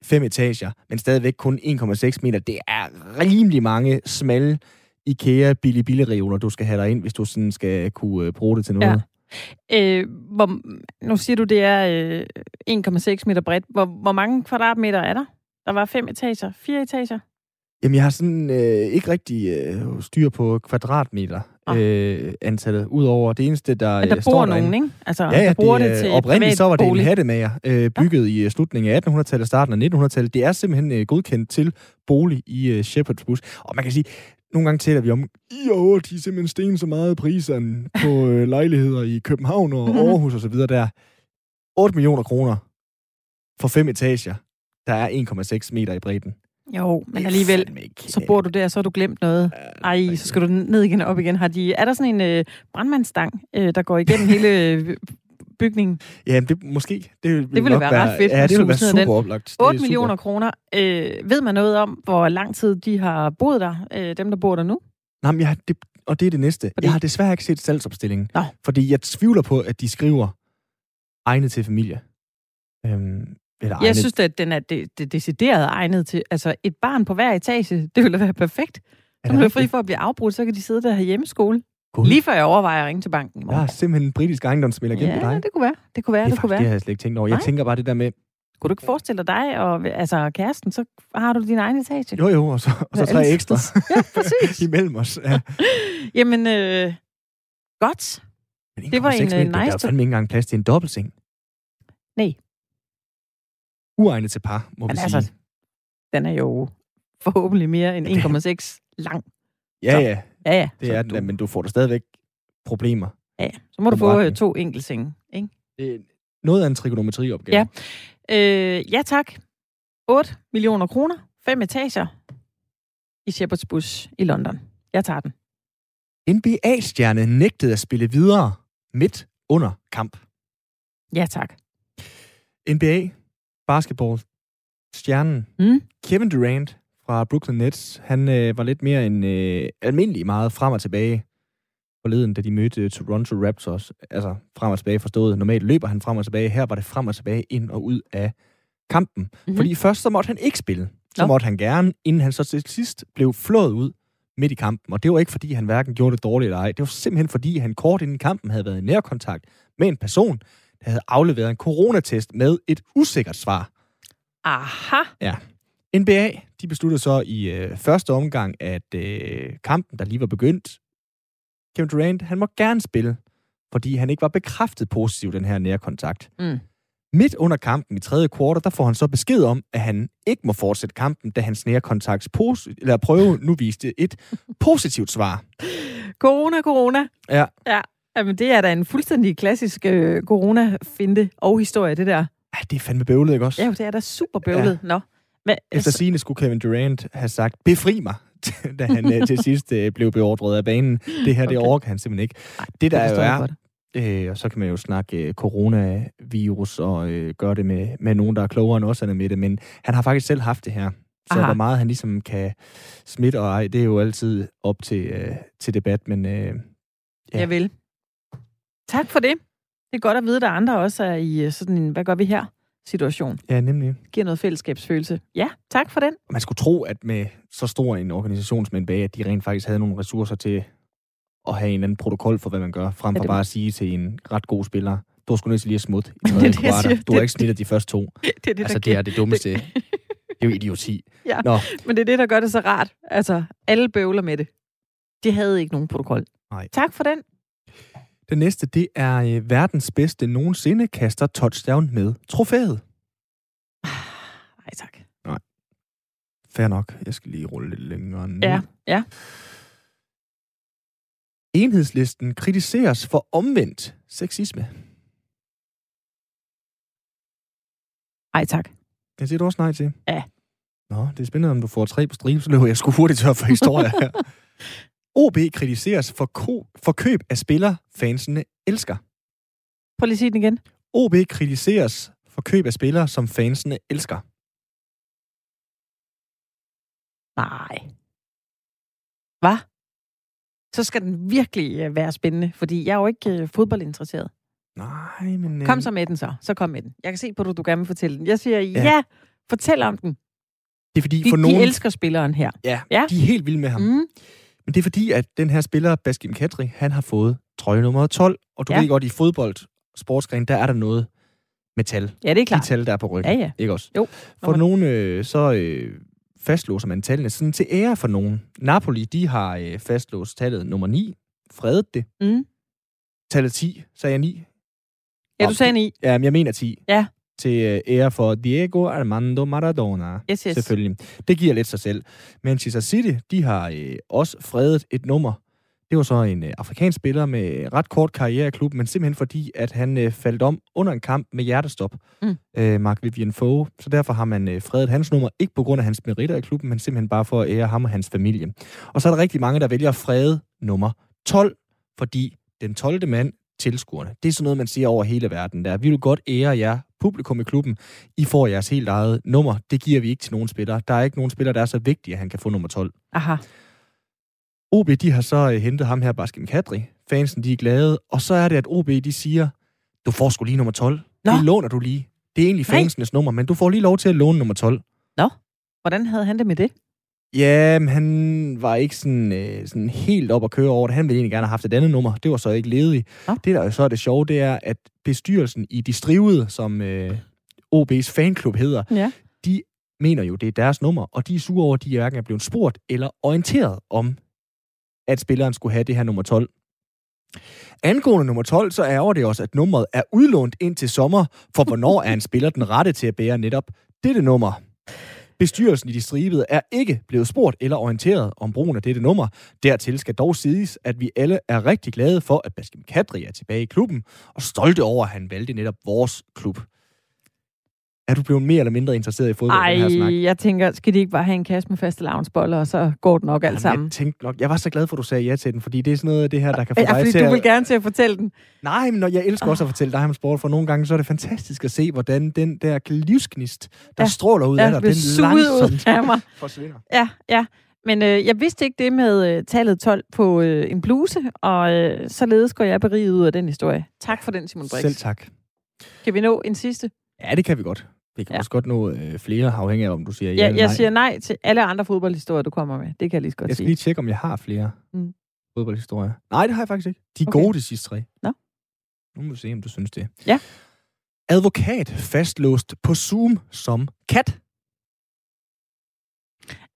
Speaker 1: fem etager, men stadigvæk kun 1,6 meter. Det er rimelig mange smalle IKEA billig billigreoler, du skal have dig ind, hvis du sådan skal kunne øh, bruge det til noget.
Speaker 2: Ja. Øh, hvor, nu siger du, det er øh, 1,6 meter bredt. Hvor, hvor mange kvadratmeter er der? Der var fem etager. Fire etager?
Speaker 1: Jamen, jeg har sådan øh, ikke rigtig øh, styr på kvadratmeter
Speaker 2: Ah.
Speaker 1: øh, antallet, udover det eneste, der,
Speaker 2: Men der
Speaker 1: øh,
Speaker 2: bor
Speaker 1: står
Speaker 2: nogen,
Speaker 1: derinde.
Speaker 2: ikke? Altså,
Speaker 1: Ja, ja,
Speaker 2: der bruger
Speaker 1: det,
Speaker 2: det, til
Speaker 1: oprindeligt så var det en hattemager, øh, bygget i øh, slutningen af 1800-tallet, starten af 1900-tallet. Det er simpelthen øh, godkendt til bolig i øh, Shepherd's Bush. Og man kan sige, nogle gange taler vi om, i år, de er simpelthen sten så meget priserne på øh, [laughs] lejligheder i København og
Speaker 2: Mhm.
Speaker 1: Aarhus og så videre der. 8 millioner kroner for fem etager, der er 1,6 meter i bredden.
Speaker 2: Jo, men
Speaker 1: Det
Speaker 2: alligevel, så bor du der, så har du glemt noget. Ej, så skal du ned igen og op igen. Har de, er der sådan en øh, brandmandsstang, øh, der går igennem hele øh, [laughs] bygningen?
Speaker 1: Ja, det måske. Det, vil
Speaker 2: ville
Speaker 1: nok
Speaker 2: være ret fedt,
Speaker 1: Ja, det ville være super
Speaker 2: den.
Speaker 1: oplagt. Det er
Speaker 2: 8
Speaker 1: super.
Speaker 2: millioner kroner. Øh, ved man noget om, hvor lang tid de har boet der, øh, dem der bor der nu?
Speaker 1: Nej, men jeg, har- det, og det er det næste.
Speaker 2: Fordi...
Speaker 1: Jeg har desværre ikke set salgsopstillingen.
Speaker 2: Nå.
Speaker 1: Fordi jeg tvivler på, at de skriver egnet til familie. Øhm, eller
Speaker 2: Jeg synes, at den er det, det decideret egnet til. Altså, et barn på hver etage, [laughs] det ville være perfekt. Så er du fri for at blive afbrudt, så kan de sidde der og have hjemmeskole.
Speaker 1: Gud.
Speaker 2: Lige før jeg overvejer at ringe til banken i
Speaker 1: Jeg har
Speaker 2: morgen.
Speaker 1: simpelthen en britisk ejendomsspiller gennem
Speaker 2: Ja,
Speaker 1: dig.
Speaker 2: det kunne være. Det kunne være,
Speaker 1: det,
Speaker 2: det,
Speaker 1: er
Speaker 2: kunne
Speaker 1: faktisk, det har
Speaker 2: være.
Speaker 1: jeg slet ikke tænkt over. Jeg
Speaker 2: Nej.
Speaker 1: tænker bare det der med,
Speaker 2: Kunne du ikke forestille dig, og altså kæresten, så har du din egen etage?
Speaker 1: jo jo, og så, og så tre ekstra [laughs]
Speaker 2: Ja, præcis. [laughs]
Speaker 1: imellem os. Ja.
Speaker 2: Jamen, øh, godt.
Speaker 1: Men
Speaker 2: Det var
Speaker 1: 1,6
Speaker 2: en, øh,
Speaker 1: Der er
Speaker 2: nice-
Speaker 1: fandme ikke engang plads til en dobbeltseng.
Speaker 2: Nej.
Speaker 1: Uegnet til par, må
Speaker 2: Men
Speaker 1: vi
Speaker 2: altså,
Speaker 1: sige.
Speaker 2: den er jo forhåbentlig mere end 1,6 lang.
Speaker 1: Ja,
Speaker 2: så-
Speaker 1: ja,
Speaker 2: Ja, ja.
Speaker 1: det
Speaker 2: Så
Speaker 1: er den,
Speaker 2: du-
Speaker 1: men du får da stadigvæk problemer.
Speaker 2: Ja, så må du få øh, to enkeltsenge, ikke?
Speaker 1: Det er noget af en trigonometriopgave.
Speaker 2: Ja. Øh, ja, tak. 8 millioner kroner. Fem etager i Shepherd's Bush i London. Jeg tager den.
Speaker 1: NBA-stjerne nægtede at spille videre midt under kamp.
Speaker 2: Ja, tak.
Speaker 1: NBA, basketball, stjernen
Speaker 2: Mm.
Speaker 1: Kevin Durant fra Brooklyn Nets, han øh, var lidt mere end øh, almindelig meget frem og tilbage forleden, da de mødte øh, Toronto Raptors. Altså frem og tilbage forstået. Normalt løber han frem og tilbage. Her var det frem og tilbage ind og ud af kampen.
Speaker 2: Mhm.
Speaker 1: Mm-hmm. Fordi først så måtte han ikke spille. Så
Speaker 2: Nå.
Speaker 1: måtte han gerne, inden han så til sidst blev flået ud midt i kampen. Og det var ikke, fordi han hverken gjorde det dårligt eller ej. Det var simpelthen, fordi han kort inden kampen havde været i nærkontakt med en person, der havde afleveret en coronatest med et usikkert svar.
Speaker 2: Aha.
Speaker 1: NBA, de besluttede så i øh, første omgang, at øh, kampen, der lige var begyndt, Kevin Durant, han må gerne spille, fordi han ikke var bekræftet positiv, den her nærkontakt.
Speaker 2: Mm.
Speaker 1: Midt under kampen i tredje kvartal, der får han så besked om, at han ikke må fortsætte kampen, da hans nærkontakts pos- eller prøve nu viste et positivt svar.
Speaker 2: Corona, corona.
Speaker 1: Ja.
Speaker 2: Ja. Jamen, det er da en fuldstændig klassisk øh, corona-finte og historie, det der.
Speaker 1: Ja, det er fandme bøvlet, ikke også?
Speaker 2: Ja, det er da super bøvlet. Ja. Nå. Hvad,
Speaker 1: Efter sigende skulle Kevin Durant have sagt, befri mig, [laughs] da han øh, til [laughs] sidst øh, blev beordret af banen. Det her, det
Speaker 2: Okay.
Speaker 1: orker han simpelthen ikke. Det der jo
Speaker 2: forstår jeg
Speaker 1: er,
Speaker 2: godt.
Speaker 1: Øh, og så kan man jo snakke øh, coronavirus og øh, gøre det med, med nogen, der er klogere end os er med det, men han har faktisk selv haft det her. Så
Speaker 2: Aha.
Speaker 1: hvor meget han ligesom kan smitte og ej, det er jo altid op til, øh, til debat, men øh.
Speaker 2: Ja. Jeg vil. Tak for det. Det er godt at vide, at der er andre også er i øh, sådan en, hvad gør vi her? situation.
Speaker 1: ja, nemlig.
Speaker 2: Giver noget fællesskabsfølelse. Ja, tak for den.
Speaker 1: Man skulle tro, at med så stor en organisation som NBA, at de rent faktisk havde nogle ressourcer til at have en eller anden protokol for, hvad man gør, frem
Speaker 2: Ja,
Speaker 1: for
Speaker 2: det-
Speaker 1: bare at sige til en ret god spiller, du skulle nødt til lige at smutte i [laughs]
Speaker 2: Det
Speaker 1: tredje
Speaker 2: det, siger.
Speaker 1: Du har
Speaker 2: Det-
Speaker 1: ikke smittet de første to. [laughs]
Speaker 2: Det det,
Speaker 1: Altså, det er det dummeste. [laughs] Det er jo idioti.
Speaker 2: Ja.
Speaker 1: Nå,
Speaker 2: Men det er det, der gør det så rart. Altså, alle bøvler med det. De havde ikke nogen protokol.
Speaker 1: Nej.
Speaker 2: Tak for den.
Speaker 1: Den næste, det er øh, verdens bedste nogensinde kaster touchdown med trofæet.
Speaker 2: Nej, tak.
Speaker 1: Fair nok. Jeg skal lige rulle lidt længere ned.
Speaker 2: Ja, ja.
Speaker 1: Enhedslisten kritiseres for omvendt sexisme.
Speaker 2: Ej, tak.
Speaker 1: Det siger du også nej til.
Speaker 2: Ja.
Speaker 1: Nå, det er spændende, om du får tre på stribe, så løber jeg sgu hurtigt tør for historie her. [laughs] OB kritiseres for, ko- for køb af spiller, fansene elsker.
Speaker 2: Prøv lige at sige den igen.
Speaker 1: OB kritiseres for køb af spillere, som fansene elsker.
Speaker 2: Nej. Hvad? Så skal den virkelig øh, være spændende, fordi jeg er jo ikke øh, fodboldinteresseret.
Speaker 1: Nej, men...
Speaker 2: Kom så med den så. Så kom med den. Jeg kan se på, at du gerne vil fortælle den. Jeg siger, ja, ja fortæl om den.
Speaker 1: Det er fordi,
Speaker 2: de,
Speaker 1: for nogen...
Speaker 2: de elsker spilleren her.
Speaker 1: Ja, ja, de er helt vilde med ham. Mm. Men det er fordi, at den her spiller, Baskim Kadri, han har fået trøje nummer 12. Og du ja. ved godt, i fodbold, sportsgren, der er der noget metal.
Speaker 2: Ja, det er klart.
Speaker 1: De tal, der er på ryggen.
Speaker 2: Ja, ja.
Speaker 1: Ikke også?
Speaker 2: Jo.
Speaker 1: For man... nogen, øh, så øh, fastlåser man tallene sådan til ære for nogen. Napoli, de har øh, fastlåst tallet nummer 9. Fredet det.
Speaker 2: Mm.
Speaker 1: Tallet 10, sagde jeg 9.
Speaker 2: Ja, du sagde 9.
Speaker 1: Ja, men jeg mener 10.
Speaker 2: Ja.
Speaker 1: Til øh, ære for Diego Armando Maradona.
Speaker 2: Yes, yes.
Speaker 1: Selvfølgelig. Det giver lidt sig selv. Manchester City, de har øh, også fredet et nummer. Det var så en øh, afrikansk spiller med ret kort karriere i klubben, men simpelthen fordi, at han øh, faldt om under en kamp med hjertestop. Mm. Øh, Mark Vivian Foe. Så derfor har man øh, fredet hans nummer, ikke på grund af hans meritter i klubben, men simpelthen bare for at ære ham og hans familie. Og så er der rigtig mange, der vælger at frede nummer 12, fordi den 12. mand, tilskuerne. Det er sådan noget, man siger over hele verden. Der. Vi vil godt ære jer, publikum i klubben. I får jeres helt eget nummer. Det giver vi ikke til nogen spillere. Der er ikke nogen spiller, der er så vigtige, at han kan få nummer 12.
Speaker 2: Aha.
Speaker 1: OB, de har så uh, hentet ham her, Baskin Kadri. Fansen, de er glade. Og så er det, at OB, de siger, du får sgu lige nummer 12. Nå. Det låner du lige. Det er egentlig fansenes nummer, men du får lige lov til at låne nummer 12.
Speaker 2: Nå, hvordan havde han det med det?
Speaker 1: Ja, men han var ikke sådan, øh, sådan helt op at køre over det. Han ville egentlig gerne have haft et andet nummer. Det var så ikke ledigt. Ja. Det, der så er det sjove, det er, at bestyrelsen i Distrivet, som øh, OB's fanklub hedder, ja. de mener jo, det er deres nummer, og de er sure over, at de hverken er blevet spurgt eller orienteret om, at spilleren skulle have det her nummer 12. Angående nummer 12, så ærger det også, at nummeret er udlånt ind til sommer, for hvornår er en spiller den rette til at bære netop dette nummer. Bestyrelsen i distribet er ikke blevet spurgt eller orienteret om brugen af dette nummer. Dertil skal dog siges, at vi alle er rigtig glade for, at Baskim Kadri er tilbage i klubben, og stolte over, at han valgte netop vores klub. Er du blevet mere eller mindre interesseret i fodbold,
Speaker 2: Ej,
Speaker 1: den her snak?
Speaker 2: jeg tænker, skal de ikke bare have en kasse med faste lavnsboller, og så går det nok alt sammen?
Speaker 1: Jeg tænkte nok, jeg var så glad for, at du sagde ja til den, fordi det er sådan noget af det her, der kan få
Speaker 2: ja,
Speaker 1: dig
Speaker 2: fordi
Speaker 1: til
Speaker 2: du
Speaker 1: at...
Speaker 2: vil gerne til at fortælle den.
Speaker 1: Nej, men når jeg elsker også at fortælle dig om sport, for nogle gange så er det fantastisk at se, hvordan den der livsgnist, der ja. stråler ud
Speaker 2: ja,
Speaker 1: af dig, den langsomt
Speaker 2: af mig. [laughs]
Speaker 1: forsvinder.
Speaker 2: Ja, ja. Men øh, jeg vidste ikke det med øh, tallet 12 på øh, en bluse, og øh, således går jeg beriget ud af den historie. Tak for den, Simon Brix.
Speaker 1: Selv tak.
Speaker 2: Kan vi nå en sidste?
Speaker 1: Ja, det kan vi godt. Vi kan ja. også godt nå øh, flere, afhængig af, om du siger ja,
Speaker 2: ja
Speaker 1: eller
Speaker 2: Jeg
Speaker 1: nej.
Speaker 2: siger nej til alle andre fodboldhistorier, du kommer med. Det kan jeg lige så godt
Speaker 1: Jeg skal
Speaker 2: sige.
Speaker 1: lige tjekke, om jeg har flere mm. fodboldhistorier. Nej, det har jeg faktisk ikke. De er okay. gode, de sidste tre.
Speaker 2: Nå.
Speaker 1: Nu må vi se, om du synes det.
Speaker 2: Ja.
Speaker 1: Advokat fastlåst på Zoom som kat.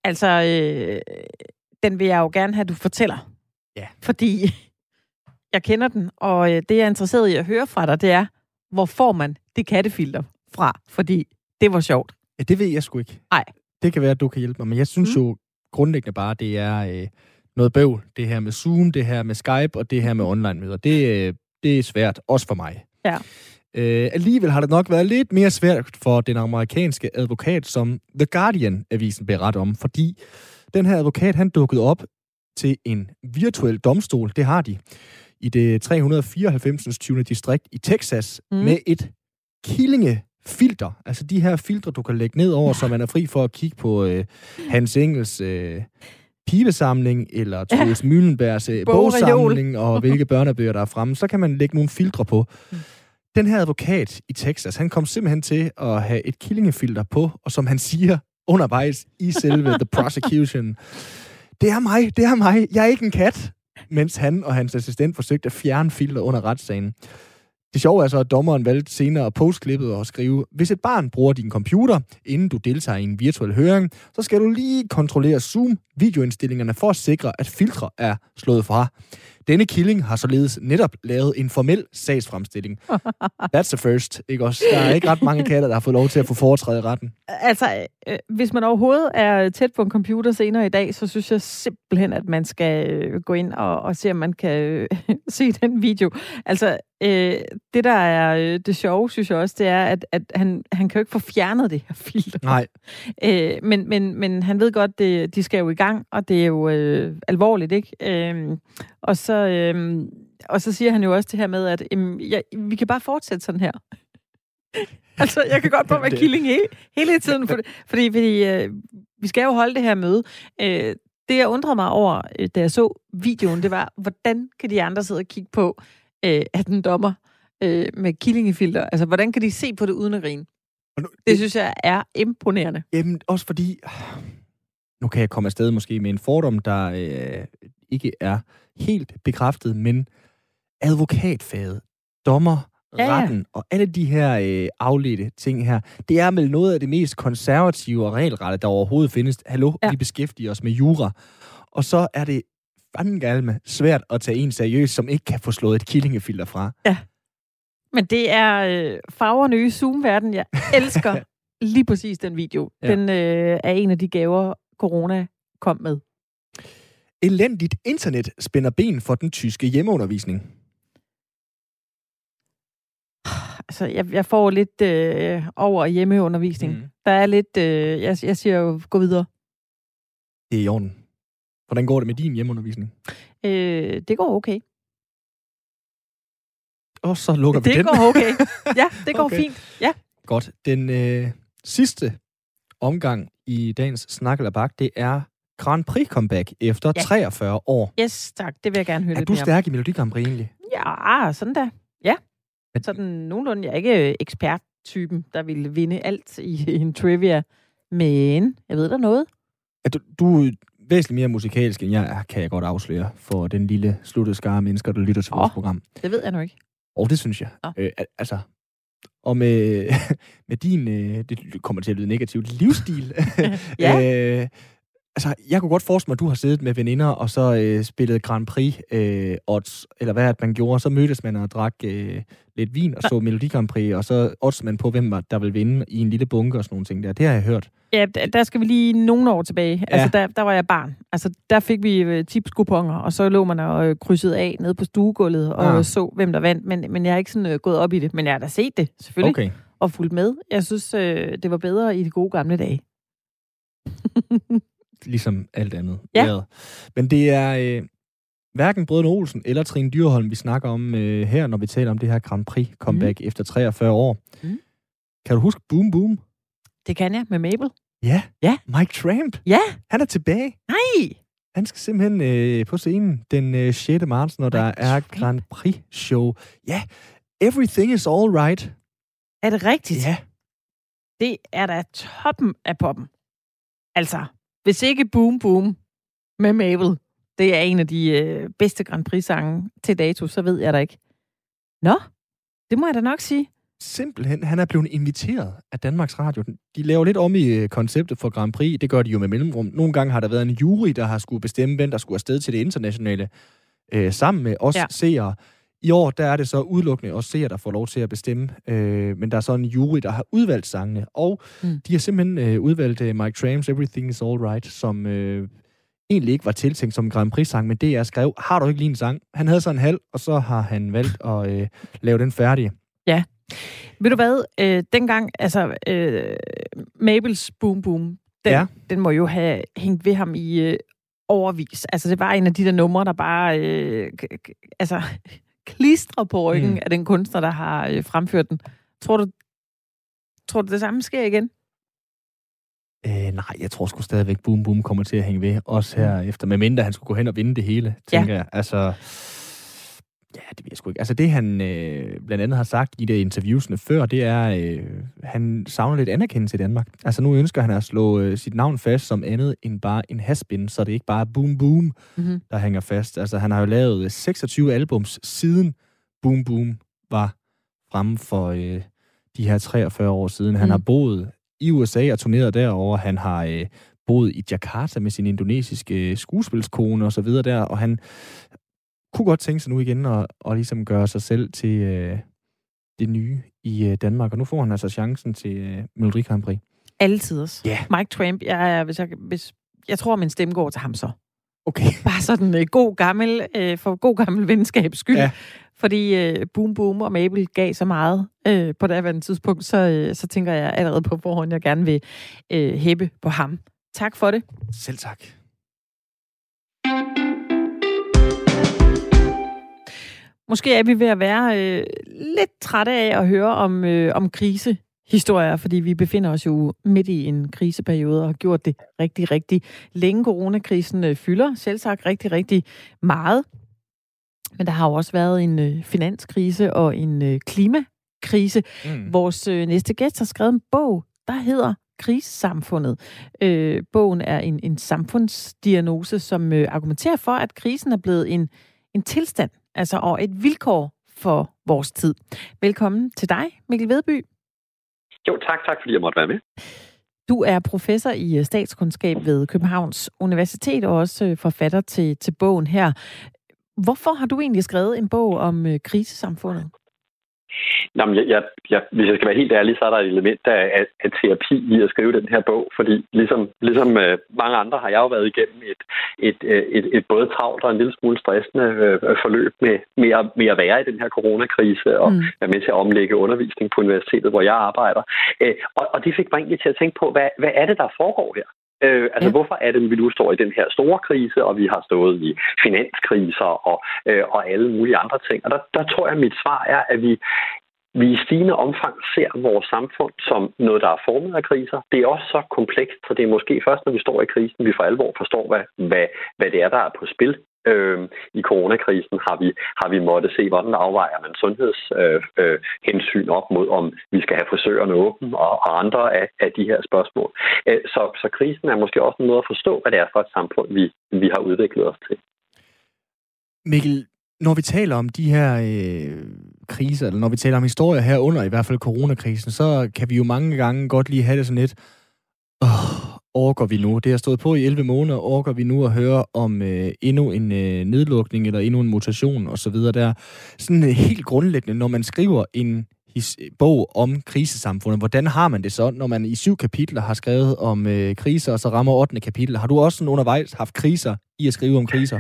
Speaker 2: Altså, øh, den vil jeg jo gerne have, at du fortæller.
Speaker 1: Ja.
Speaker 2: Fordi jeg kender den, og øh, det, jeg er interesseret i at høre fra dig, det er, hvor får man det kattefilter fra? Fordi det var sjovt.
Speaker 1: Ja, det ved jeg sgu ikke.
Speaker 2: Nej.
Speaker 1: Det kan være, at du kan hjælpe mig, men jeg synes mm. jo grundlæggende bare, det er øh, noget bøvl. Det her med Zoom, det her med Skype og det her med online-møder. Det, øh, det er svært, også for mig.
Speaker 2: Ja.
Speaker 1: Øh, alligevel har det nok været lidt mere svært for den amerikanske advokat, som The Guardian-avisen beder om, fordi den her advokat, han dukkede op til en virtuel domstol, det har de, i det 394. 20. distrikt i Texas, mm. med et killingefilter. Altså de her filtre, du kan lægge ned over, så man er fri for at kigge på øh, Hans Engels øh, pibesamling, eller Troels ja. Møllenbergs øh, bogsamling, og [laughs] hvilke børnebøger, der er fremme. Så kan man lægge nogle filtre på. Mm. Den her advokat i Texas, han kom simpelthen til at have et killingefilter på, og som han siger undervejs i selve The Prosecution, [laughs] det er mig, det er mig, jeg er ikke en kat, mens han og hans assistent forsøgte at fjerne filter under retssagen. Det sjove er så, at dommeren valgte senere postklippet og skrive, hvis et barn bruger din computer, inden du deltager i en virtuel høring, så skal du lige kontrollere Zoom videoindstillingerne for at sikre, at filtre er slået fra. Denne killing har således netop lavet en formel sagsfremstilling. [laughs] That's the first, ikke også? Der er ikke ret mange katter, der har fået lov til at få foretræde retten.
Speaker 2: Altså, øh, hvis man overhovedet er tæt på en computer senere i dag, så synes jeg simpelthen, at man skal øh, gå ind og, og se, om man kan øh, [laughs] se den video. Altså, øh, det der er øh, det sjove, synes jeg også, det er, at, at han, han kan jo ikke få fjernet det her filter.
Speaker 1: Nej. [laughs]
Speaker 2: Øh, men, men, men han ved godt, det, de skal jo i gang, og det er jo øh, alvorligt, ikke? Øh, og så... Øh, og så siger han jo også det her med, at øhm, ja, vi kan bare fortsætte sådan her. [laughs] altså, jeg kan godt på med killing hele, hele tiden, for, fordi, fordi øh, vi skal jo holde det her møde. Øh, det, jeg undrede mig over, øh, da jeg så videoen, det var, hvordan kan de andre sidde og kigge på, øh, at den dommer øh, med killingefilter, altså, hvordan kan de se på det uden at grine? Nu, det, det synes jeg er imponerende.
Speaker 1: Jamen, også fordi, nu kan jeg komme afsted måske med en fordom, der øh, ikke er helt bekræftet, men advokatfaget, dommer, ja, retten og alle de her øh, afledte ting her, det er vel noget af det mest konservative og regelrette, der overhovedet findes. Hallo, ja. vi beskæftiger os med jura. Og så er det fandme svært at tage en seriøst, som ikke kan få slået et killingefilter fra.
Speaker 2: Ja. Men det er øh, farverne i Zoom-verden. Jeg elsker [laughs] lige præcis den video. Ja. Den øh, er en af de gaver, corona kom med.
Speaker 1: Elendigt internet spænder ben for den tyske hjemmeundervisning.
Speaker 2: altså, jeg, jeg får lidt øh, over hjemmeundervisning. Mm. Der er lidt, øh, jeg, jeg siger jo, gå videre.
Speaker 1: Det er i orden. Hvordan går det med din hjemmeundervisning?
Speaker 2: Øh, det går okay.
Speaker 1: Og så lukker
Speaker 2: det
Speaker 1: vi
Speaker 2: den. Det går okay. Ja, [laughs] det går okay. fint. Ja.
Speaker 1: Godt. Den øh, sidste omgang i dagens Snak eller Bak, det er Grand Prix comeback efter ja. 43 år.
Speaker 2: Yes, tak. Det vil jeg gerne høre
Speaker 1: Er
Speaker 2: lidt
Speaker 1: du stærk i Melodi Grand Prix egentlig?
Speaker 2: Ja, sådan da. Ja. Sådan nogenlunde. Jeg er ikke eksperttypen, der ville vinde alt i [laughs] en trivia. Men jeg ved der noget.
Speaker 1: Er du, du er væsentligt mere musikalsk, end jeg er, kan jeg godt afsløre, for den lille sluttede skare mennesker, der lytter til oh, vores program.
Speaker 2: Det ved jeg nu ikke.
Speaker 1: Og det synes jeg. Oh. Øh, altså, og med, [laughs] med din, øh, det kommer til at lyde negativt, livsstil, [laughs] ja. øh, altså, jeg kunne godt forestille mig, at du har siddet med veninder, og så øh, spillet Grand Prix øh, odds, eller hvad at man gjorde. Så mødtes man og drak øh, lidt vin, og så Melodi Grand Prix, og så odds man på, hvem der vil vinde i en lille bunke og sådan nogle ting der. Det har jeg hørt.
Speaker 2: Ja, der skal vi lige nogle år tilbage. Ja. Altså, der, der var jeg barn. Altså, der fik vi øh, tipskuponger, og så lå man og øh, krydsede af nede på stuegulvet og ja. Ah. så, hvem der vandt. Men, men jeg har ikke sådan øh, gået op i det. Men jeg har da set det, selvfølgelig. Okay. Og fulgt med. Jeg synes, øh, det var bedre i de gode gamle dage. [laughs]
Speaker 1: ligesom alt andet. Ja. Men det er øh, hverken Brødrene Olsen eller Trine Dyrholm, vi snakker om øh, her, når vi taler om det her Grand Prix comeback mm. efter 43 år. Mm. Kan du huske Boom Boom?
Speaker 2: Det kan jeg, med Mabel.
Speaker 1: Ja.
Speaker 2: Ja.
Speaker 1: Mike Tramp.
Speaker 2: Ja.
Speaker 1: Han er tilbage.
Speaker 2: Nej.
Speaker 1: Han skal simpelthen øh, på scenen den øh, 6. marts, når Mike der er Tramp. Grand Prix-show. Ja, Everything is all right.
Speaker 2: Er det rigtigt?
Speaker 1: Ja.
Speaker 2: Det er da toppen af poppen. Altså, hvis ikke Boom Boom med Mabel, det er en af de øh, bedste Grand Prix-sange til dato, så ved jeg da ikke. Nå, det må jeg da nok sige.
Speaker 1: Simpelthen, han er blevet inviteret af Danmarks Radio. De laver lidt om i øh, konceptet for Grand Prix. Det gør de jo med mellemrum. Nogle gange har der været en jury, der har skulle bestemme, hvem der skulle afsted til det internationale, øh, sammen med os ja. seere. I år, der er det så udelukkende os seere, der får lov til at bestemme. Øh, men der er så en jury, der har udvalgt sangene. Og mm. de har simpelthen øh, udvalgt øh, Mike Trams Everything is Alright, som øh, egentlig ikke var tiltænkt som en Grand Prix-sang, men det jeg skrev, har du ikke lige en sang? Han havde så en halv, og så har han valgt at øh, lave den færdig.
Speaker 2: Ja. Ved du hvad? Øh, dengang, altså, øh, Mabels Boom Boom, den, ja. den må jo have hængt ved ham i øh, overvis. Altså, det var en af de der numre, der bare... Øh, altså, klistrer på ryggen mm. af den kunstner, der har øh, fremført den. Tror du, tror du, det samme sker igen?
Speaker 1: Øh, nej, jeg tror sgu stadigvæk, Boom Boom kommer til at hænge ved, også her mm. efter, med mindre han skulle gå hen og vinde det hele, tænker ja. jeg. Altså, Ja, det ved jeg sgu ikke. Altså det, han øh, blandt andet har sagt i de interviewsene før, det er, øh, han savner lidt anerkendelse i Danmark. Altså nu ønsker han at slå øh, sit navn fast som andet end bare en haspin, så det ikke bare Boom Boom, mm-hmm. der hænger fast. Altså han har jo lavet 26 albums siden Boom Boom var fremme for øh, de her 43 år siden. Han mm. har boet i USA og turneret derover. Han har øh, boet i Jakarta med sin indonesiske skuespilskone og så videre der, og han kunne godt tænke sig nu igen at, at ligesom gøre sig selv til øh, det nye i øh, Danmark. Og nu får han altså chancen til øh, Melodi Grand Prix.
Speaker 2: Altid også. Yeah. Mike Tramp, jeg, hvis jeg, hvis, jeg tror, min stemme går til ham så.
Speaker 1: Okay. [laughs]
Speaker 2: Bare sådan øh, god gammel, øh, for god gammel venskabs skyld. Ja. Fordi øh, Boom Boom og Mabel gav så meget øh, på det andet tidspunkt, så, øh, så tænker jeg allerede på forhånd, jeg gerne vil øh, hæppe på ham. Tak for det.
Speaker 1: Selv tak.
Speaker 2: Måske er vi ved at være øh, lidt trætte af at høre om, øh, om krise historier, fordi vi befinder os jo midt i en kriseperiode og har gjort det rigtig, rigtig længe. Coronakrisen øh, fylder selv sagt rigtig, rigtig meget. Men der har jo også været en øh, finanskrise og en øh, klimakrise. Mm. Vores øh, næste gæst har skrevet en bog, der hedder Krisesamfundet. Øh, bogen er en, en samfundsdiagnose, som øh, argumenterer for, at krisen er blevet en, en tilstand, altså og et vilkår for vores tid. Velkommen til dig, Mikkel Vedby.
Speaker 8: Jo, tak. Tak, fordi jeg måtte være med.
Speaker 2: Du er professor i øh, statskundskab ved Københavns Universitet og også øh, forfatter til, til bogen her. Hvorfor har du egentlig skrevet en bog om øh, krisesamfundet?
Speaker 8: Jamen, jeg, jeg, jeg, hvis jeg skal være helt ærlig, så er der et element af, af, af terapi i at skrive den her bog, fordi ligesom, ligesom øh, mange andre har jeg jo været igennem et, et, et, et, et både travlt og en lille smule stressende øh, forløb med, med, at, med at være i den her coronakrise og mm. være med til at omlægge undervisning på universitetet, hvor jeg arbejder. Øh, og, og det fik mig egentlig til at tænke på, hvad, hvad er det, der foregår her? Øh, altså, ja. hvorfor er det, at vi nu står i den her store krise, og vi har stået i finanskriser og, øh, og alle mulige andre ting? Og der, der tror jeg, at mit svar er, at vi, vi i stigende omfang ser vores samfund som noget, der er formet af kriser. Det er også så komplekst, så det er måske først, når vi står i krisen, vi for alvor forstår, hvad, hvad, hvad det er, der er på spil. Øh, I coronakrisen har vi, har vi måttet se, hvordan afvejer man sundhedshensyn øh, øh, op mod, om vi skal have frisørerne åbne og, og andre af, af de her spørgsmål. Øh, så, så krisen er måske også en måde at forstå, hvad det er for et samfund, vi, vi har udviklet os til.
Speaker 1: Mikkel, når vi taler om de her øh, kriser, eller når vi taler om historier herunder, i hvert fald coronakrisen, så kan vi jo mange gange godt lige have det sådan lidt, åh, orker vi nu? Det har stået på i 11 måneder. Orker vi nu at høre om øh, endnu en øh, nedlukning eller endnu en mutation osv. der? Sådan øh, helt grundlæggende, når man skriver en his, bog om krisesamfundet, hvordan har man det så, når man i syv kapitler har skrevet om øh, kriser, og så rammer 8. kapitel? Har du også sådan undervejs haft kriser i at skrive om kriser?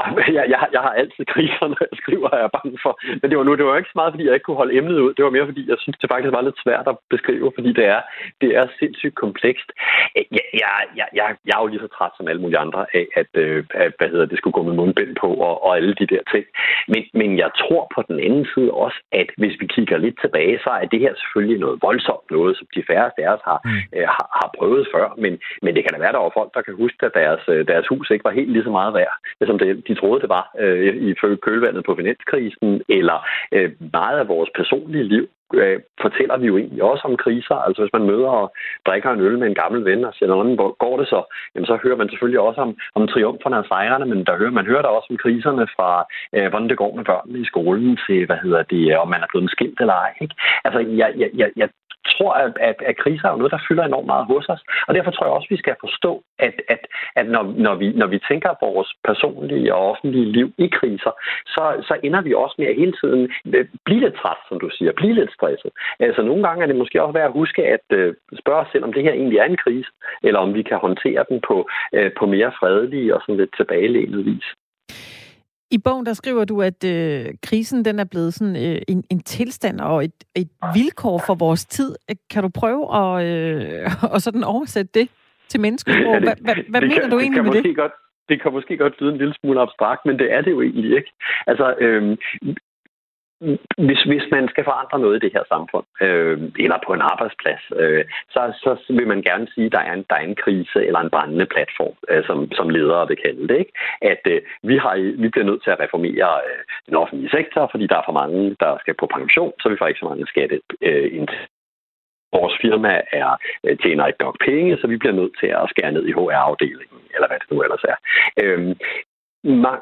Speaker 1: [laughs]
Speaker 8: Jeg, jeg, jeg har altid kriser, når jeg skriver, er jeg bange for. Men det var nu, det var ikke så meget, fordi jeg ikke kunne holde emnet ud. Det var mere, fordi jeg synes, det faktisk var lidt svært at beskrive, fordi det er, det er sindssygt komplekst. Jeg, jeg, jeg, jeg, jeg er jo lige så træt som alle mulige andre af, at, øh, at hvad hedder, det skulle gå med mundbind på og, og alle de der ting. Men, men jeg tror på den anden side også, at hvis vi kigger lidt tilbage, så er det her selvfølgelig noget voldsomt noget, som de færreste af os har, mm. øh, har, har prøvet før. Men, men det kan da være, der var folk, der kan huske, at deres, øh, deres hus ikke var helt lige så meget værd, som det, de troede, det var øh, i kølvandet på finanskrisen, eller øh, meget af vores personlige liv øh, fortæller vi jo egentlig også om kriser. Altså hvis man møder og drikker en øl med en gammel ven og siger, hvordan går det så? Jamen så hører man selvfølgelig også om, om triumferne og sejrene, men der hører, man hører der også om kriserne fra, øh, hvordan det går med børnene i skolen til, hvad hedder det, om man er blevet skilt eller ej. Ikke? Altså jeg, jeg, jeg, jeg tror, at, at, at kriser er noget, der fylder enormt meget hos os. Og derfor tror jeg også, at vi skal forstå, at, at, at når, når, vi, når vi tænker på vores personlige og offentlige liv i kriser, så, så ender vi også med at hele tiden øh, blive lidt træt, som du siger, blive lidt stresset. Altså nogle gange er det måske også værd at huske at øh, spørge os selv, om det her egentlig er en krise, eller om vi kan håndtere den på, øh, på mere fredelige og sådan lidt tilbagelænet vis.
Speaker 2: I bogen der skriver du, at øh, krisen den er blevet sådan øh, en, en tilstand og et, et vilkår for vores tid. Kan du prøve at, øh, [laughs] at sådan oversætte det til menneskesprog? Hvad, hvad, hvad mener
Speaker 8: kan,
Speaker 2: du egentlig
Speaker 8: med
Speaker 2: det?
Speaker 8: Godt, det kan måske godt lyde en lille smule abstrakt, men det er det jo egentlig ikke. Altså, øh, hvis, hvis man skal forandre noget i det her samfund, øh, eller på en arbejdsplads, øh, så, så vil man gerne sige, at der er en, der er en krise eller en brændende platform, øh, som, som ledere vil kalde det. Ikke? At øh, vi, har, vi bliver nødt til at reformere øh, den offentlige sektor, fordi der er for mange, der skal på pension, så vi får ikke så mange skatte øh, vores firma er, øh, tjener ikke nok penge, så vi bliver nødt til at skære ned i HR-afdelingen, eller hvad det nu ellers er. Øhm,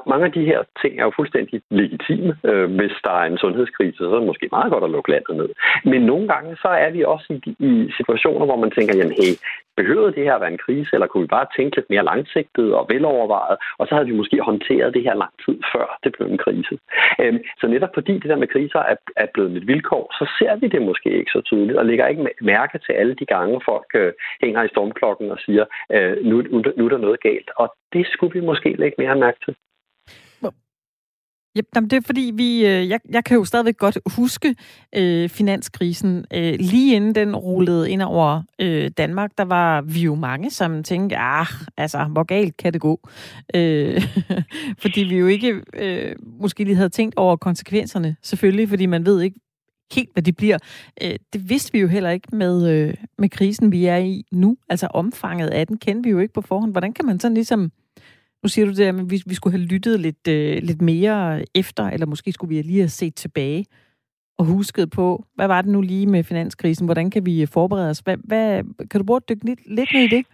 Speaker 8: mange af de her ting er jo fuldstændig legitime. Øh, hvis der er en sundhedskrise, så er det måske meget godt at lukke landet ned. Men nogle gange, så er vi også i, i situationer, hvor man tænker, jamen hey, behøvede det her at være en krise, eller kunne vi bare tænke lidt mere langsigtet og velovervejet, og så havde vi måske håndteret det her lang tid før det blev en krise. Øhm, så netop fordi det der med kriser er, er blevet et vilkår, så ser vi det måske ikke så tydeligt, og lægger ikke mærke til alle de gange, folk øh, hænger i stormklokken og siger, øh, nu, nu, nu er der noget galt. Og det skulle vi måske lægge mere mærke til.
Speaker 2: Ja, det er fordi, vi, øh, jeg, jeg kan jo stadigvæk godt huske øh, finanskrisen. Øh, lige inden den rullede ind over øh, Danmark, der var vi jo mange, som tænkte, ah, altså, hvor galt kan det gå? Øh, [laughs] fordi vi jo ikke øh, måske lige havde tænkt over konsekvenserne, selvfølgelig, fordi man ved ikke helt, hvad de bliver. Øh, det vidste vi jo heller ikke med, øh, med krisen, vi er i nu. Altså omfanget af den kender vi jo ikke på forhånd. Hvordan kan man sådan ligesom nu siger du det, at vi, vi skulle have lyttet lidt, øh, lidt mere efter, eller måske skulle vi lige have set tilbage og husket på, hvad var det nu lige med finanskrisen? Hvordan kan vi forberede os? Hvad, hvad, kan du bruge at dykke lidt, lidt ned i det?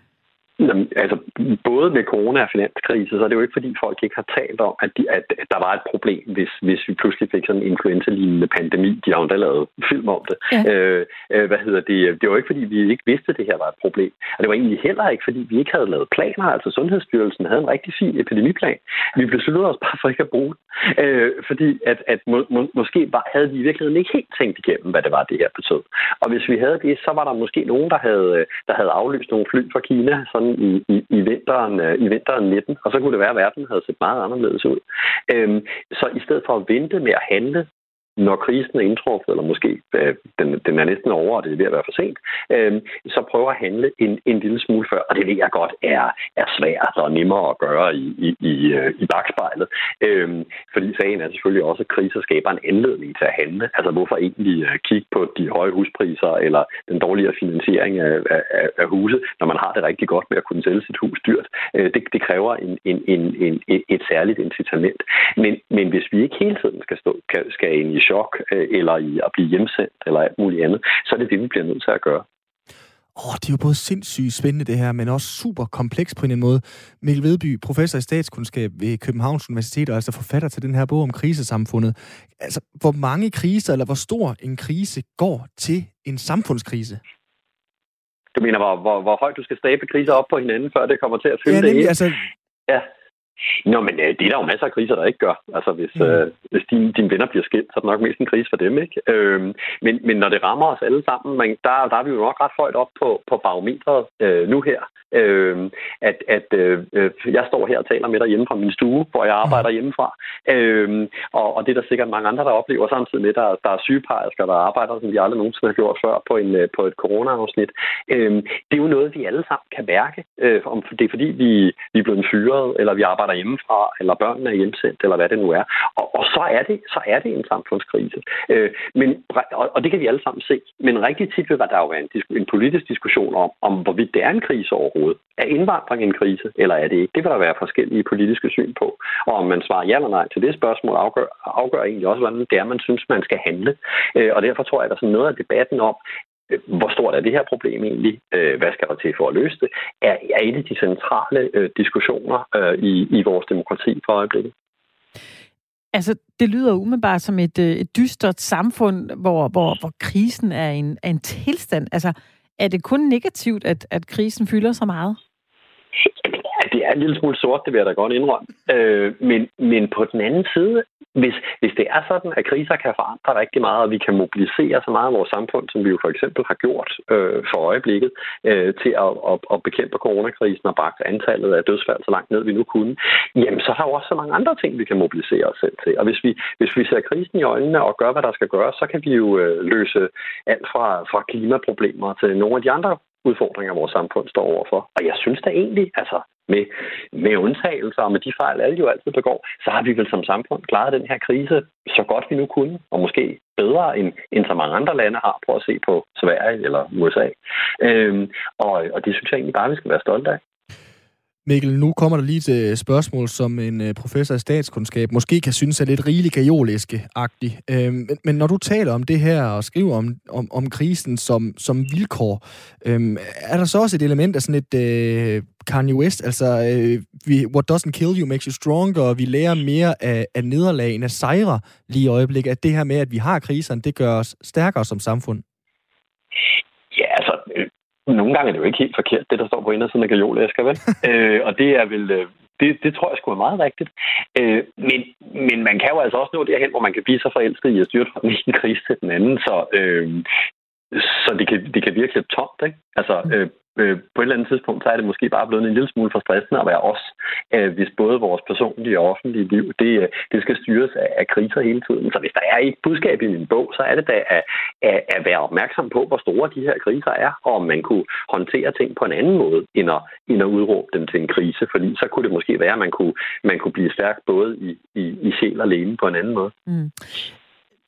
Speaker 8: Jamen, altså, både med corona og finanskrise, så er det jo ikke, fordi folk ikke har talt om, at, de, at, der var et problem, hvis, hvis vi pludselig fik sådan en influenza-lignende pandemi. De har jo endda lavet film om det. Ja. Øh, øh, hvad hedder det? Det var ikke, fordi vi ikke vidste, at det her var et problem. Og det var egentlig heller ikke, fordi vi ikke havde lavet planer. Altså, Sundhedsstyrelsen havde en rigtig fin epidemiplan. Vi besluttede os bare for ikke at bruge den. Øh, fordi at, at må, må, måske var, havde vi i virkeligheden ikke helt tænkt igennem, hvad det var, det her betød. Og hvis vi havde det, så var der måske nogen, der havde, der havde aflyst nogle fly fra Kina, sådan sådan i, i, i, vinteren, øh, i vinteren 19, og så kunne det være, at verden havde set meget anderledes ud. Øhm, så i stedet for at vente med at handle, når krisen er indtruffet, eller måske øh, den, den er næsten over, og det er ved at være for sent, øh, så prøver at handle en, en lille smule før. Og det ved jeg godt er, er svært og nemmere at gøre i, i, i, øh, i bagspejlet. Øh, fordi sagen er selvfølgelig også, at kriser skaber en anledning til at handle. Altså hvorfor egentlig øh, kigge på de høje huspriser eller den dårligere finansiering af, af, af huse, når man har det rigtig godt med at kunne sælge sit hus dyrt. Øh, det, det kræver en, en, en, en, et særligt incitament. Men, men hvis vi ikke hele tiden skal, stå, skal ind i chok, øh, eller i at blive hjemsendt, eller alt muligt andet, så er det det, vi bliver nødt til at gøre.
Speaker 1: Åh, oh, det er jo både sindssygt spændende det her, men også super kompleks på en måde. Mikkel Vedby, professor i statskundskab ved Københavns Universitet, og altså forfatter til den her bog om krisesamfundet. Altså, hvor mange kriser, eller hvor stor en krise går til en samfundskrise?
Speaker 8: Du mener, hvor, hvor, hvor højt du skal stable kriser op på hinanden, før det kommer til at fylde ja, nemlig, det
Speaker 1: altså,
Speaker 8: Ja. Nå, men øh, det er der jo masser af kriser, der ikke gør. Altså, hvis, mm. øh, hvis dine, dine venner bliver skilt, så er det nok mest en krise for dem, ikke? Øhm, men, men når det rammer os alle sammen, man, der, der er vi jo nok ret højt op på, på barometret øh, nu her. Øh, at at øh, øh, jeg står her og taler med dig hjemme fra min stue, hvor jeg arbejder mm. hjemmefra. Øh, og, og det er der sikkert mange andre, der oplever samtidig med, at der, der er sygeplejersker, der arbejder, som vi aldrig nogensinde har gjort før på, en, øh, på et corona-afsnit. Øh, det er jo noget, vi alle sammen kan mærke. Øh, om det er fordi, vi, vi er blevet fyret, eller vi arbejder arbejder hjemmefra, eller børnene er hjemsendt, eller hvad det nu er. Og, og så, er det, så er det en samfundskrise. Øh, men, og, og det kan vi alle sammen se. Men rigtig tit vil der jo være en, en politisk diskussion om, om hvorvidt det er en krise overhovedet. Er indvandring en krise, eller er det ikke? Det vil der være forskellige politiske syn på. Og om man svarer ja eller nej til det spørgsmål, afgør, afgør egentlig også, hvordan det er, man synes, man skal handle. Øh, og derfor tror jeg, at der er sådan noget af debatten om, hvor stort er det her problem egentlig? Øh, hvad skal der til for at løse det? Er, er en af de centrale øh, diskussioner øh, i, i vores demokrati for øjeblikket.
Speaker 2: Altså, det lyder umiddelbart som et, øh, et dystert samfund, hvor, hvor, hvor krisen er en, er en tilstand. Altså, er det kun negativt, at, at krisen fylder så meget?
Speaker 8: Det er en lille smule sort, det vil jeg da godt indrømme. Øh, men, men på den anden side hvis, hvis det er sådan, at kriser kan forandre rigtig meget, og vi kan mobilisere så meget af vores samfund, som vi jo for eksempel har gjort øh, for øjeblikket, øh, til at, at, at bekæmpe coronakrisen og bragt antallet af dødsfald så langt ned, vi nu kunne, jamen så har vi også så mange andre ting, vi kan mobilisere os selv til. Og hvis vi, hvis vi ser krisen i øjnene og gør, hvad der skal gøres, så kan vi jo øh, løse alt fra, fra klimaproblemer til nogle af de andre udfordringer, vores samfund står overfor. Og jeg synes da egentlig, altså med, med undtagelser og med de fejl, alle jo altid begår, så har vi vel som samfund klaret den her krise så godt vi nu kunne, og måske bedre end, end så mange andre lande har. på at se på Sverige eller USA. Øhm, og, og det synes jeg egentlig bare, vi skal være stolte af.
Speaker 1: Mikkel, nu kommer der lige til spørgsmål, som en øh, professor i statskundskab måske kan synes er lidt rigeligt kajoliske-agtig. Øhm, men, men når du taler om det her og skriver om, om, om krisen som, som vilkår, øhm, er der så også et element af sådan et øh, Kanye West, altså øh, vi, what doesn't kill you makes you stronger, og vi lærer mere af, af nederlag end af sejre lige i øjeblikket, at det her med, at vi har kriserne, det gør os stærkere som samfund?
Speaker 8: Nogle gange er det jo ikke helt forkert, det der står på indersiden af gajolæsker, vel? [laughs] øh, og det er vel... Øh, det, det tror jeg skulle er meget rigtigt. Øh, men, men man kan jo altså også nå derhen, hvor man kan blive så forelsket i at styre fra den ene krise til den anden, så, øh, så det, kan, det kan virke lidt tomt. Ikke? Altså, øh, øh, på et eller andet tidspunkt, så er det måske bare blevet en lille smule for stressende at være os, øh, hvis både vores personlige og offentlige liv, det, øh, det skal styres af, af kriser hele tiden. Så hvis der er et budskab i min bog, så er det da at, at, at være opmærksom på, hvor store de her kriser er, og om man kunne håndtere ting på en anden måde, end at, end at udråbe dem til en krise. Fordi så kunne det måske være, at man kunne, man kunne blive stærk både i, i, i sjæl og lægen på en anden måde. Mm.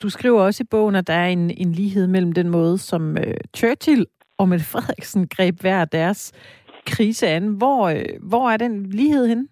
Speaker 2: Du skriver også i bogen, at der er en, en lighed mellem den måde, som øh, Churchill og Mette Frederiksen greb hver deres krise an. Hvor, øh, hvor er den lighed henne?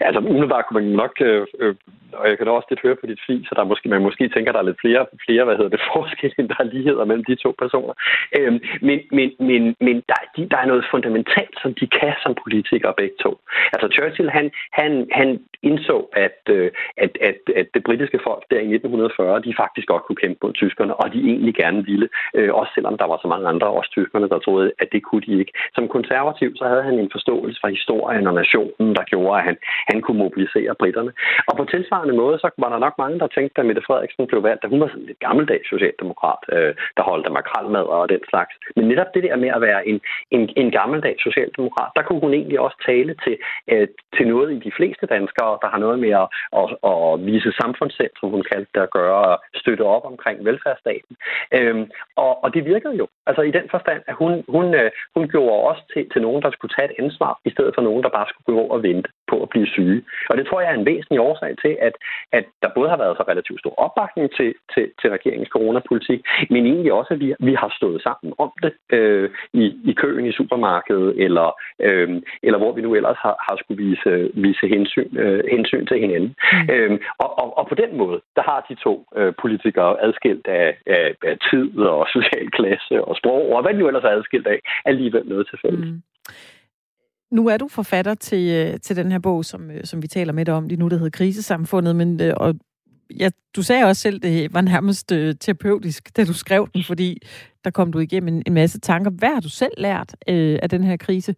Speaker 8: Altså, umiddelbart kunne man nok øh, øh og jeg kan da også lidt høre på dit fis, så der måske, man måske tænker, der er lidt flere, flere hvad hedder det, [laughs] forskelle, end der er ligheder mellem de to personer. Øhm, men men, men, men der, de, der er noget fundamentalt, som de kan som politikere begge to. Altså Churchill, han, han, han indså, at, øh, at, at, at det britiske folk der i 1940, de faktisk godt kunne kæmpe mod tyskerne, og de egentlig gerne ville, øh, også selvom der var så mange andre, også tyskerne, der troede, at det kunne de ikke. Som konservativ, så havde han en forståelse for historien og nationen, der gjorde, at han, han kunne mobilisere britterne. Og på tilsvarende måde, så var der nok mange, der tænkte, at Mette Frederiksen blev valgt, at hun var sådan lidt gammeldags socialdemokrat, øh, der holdt af makralmad og den slags. Men netop det der med at være en, en, en gammeldags socialdemokrat, der kunne hun egentlig også tale til, øh, til noget i de fleste danskere, der har noget med at, at, at vise samfundssind, som hun kaldte det, at gøre og støtte op omkring velfærdsstaten. Øhm, og, og det virkede jo. Altså i den forstand, at hun, hun, øh, hun gjorde også til, til nogen, der skulle tage et ansvar, i stedet for nogen, der bare skulle gå og vente på at blive syge. Og det tror jeg er en væsentlig årsag til, at, at der både har været så relativt stor opbakning til, til, til regeringens coronapolitik, men egentlig også, at vi, vi har stået sammen om det øh, i, i køen i supermarkedet, eller, øh, eller hvor vi nu ellers har, har skulle vise, vise hensyn, øh, hensyn til hinanden. Mm. Øh, og, og, og på den måde, der har de to øh, politikere adskilt af, af, af tid og social klasse og sprog, og hvad de nu ellers er adskilt af, alligevel noget til fælles. Mm.
Speaker 2: Nu er du forfatter til, øh, til den her bog, som, øh, som vi taler med dig om lige nu, der hedder Krisesamfundet, men øh, og ja, du sagde også selv, det var nærmest øh, terapeutisk, da du skrev den, fordi der kom du igennem en, en masse tanker. Hvad har du selv lært øh, af den her krise?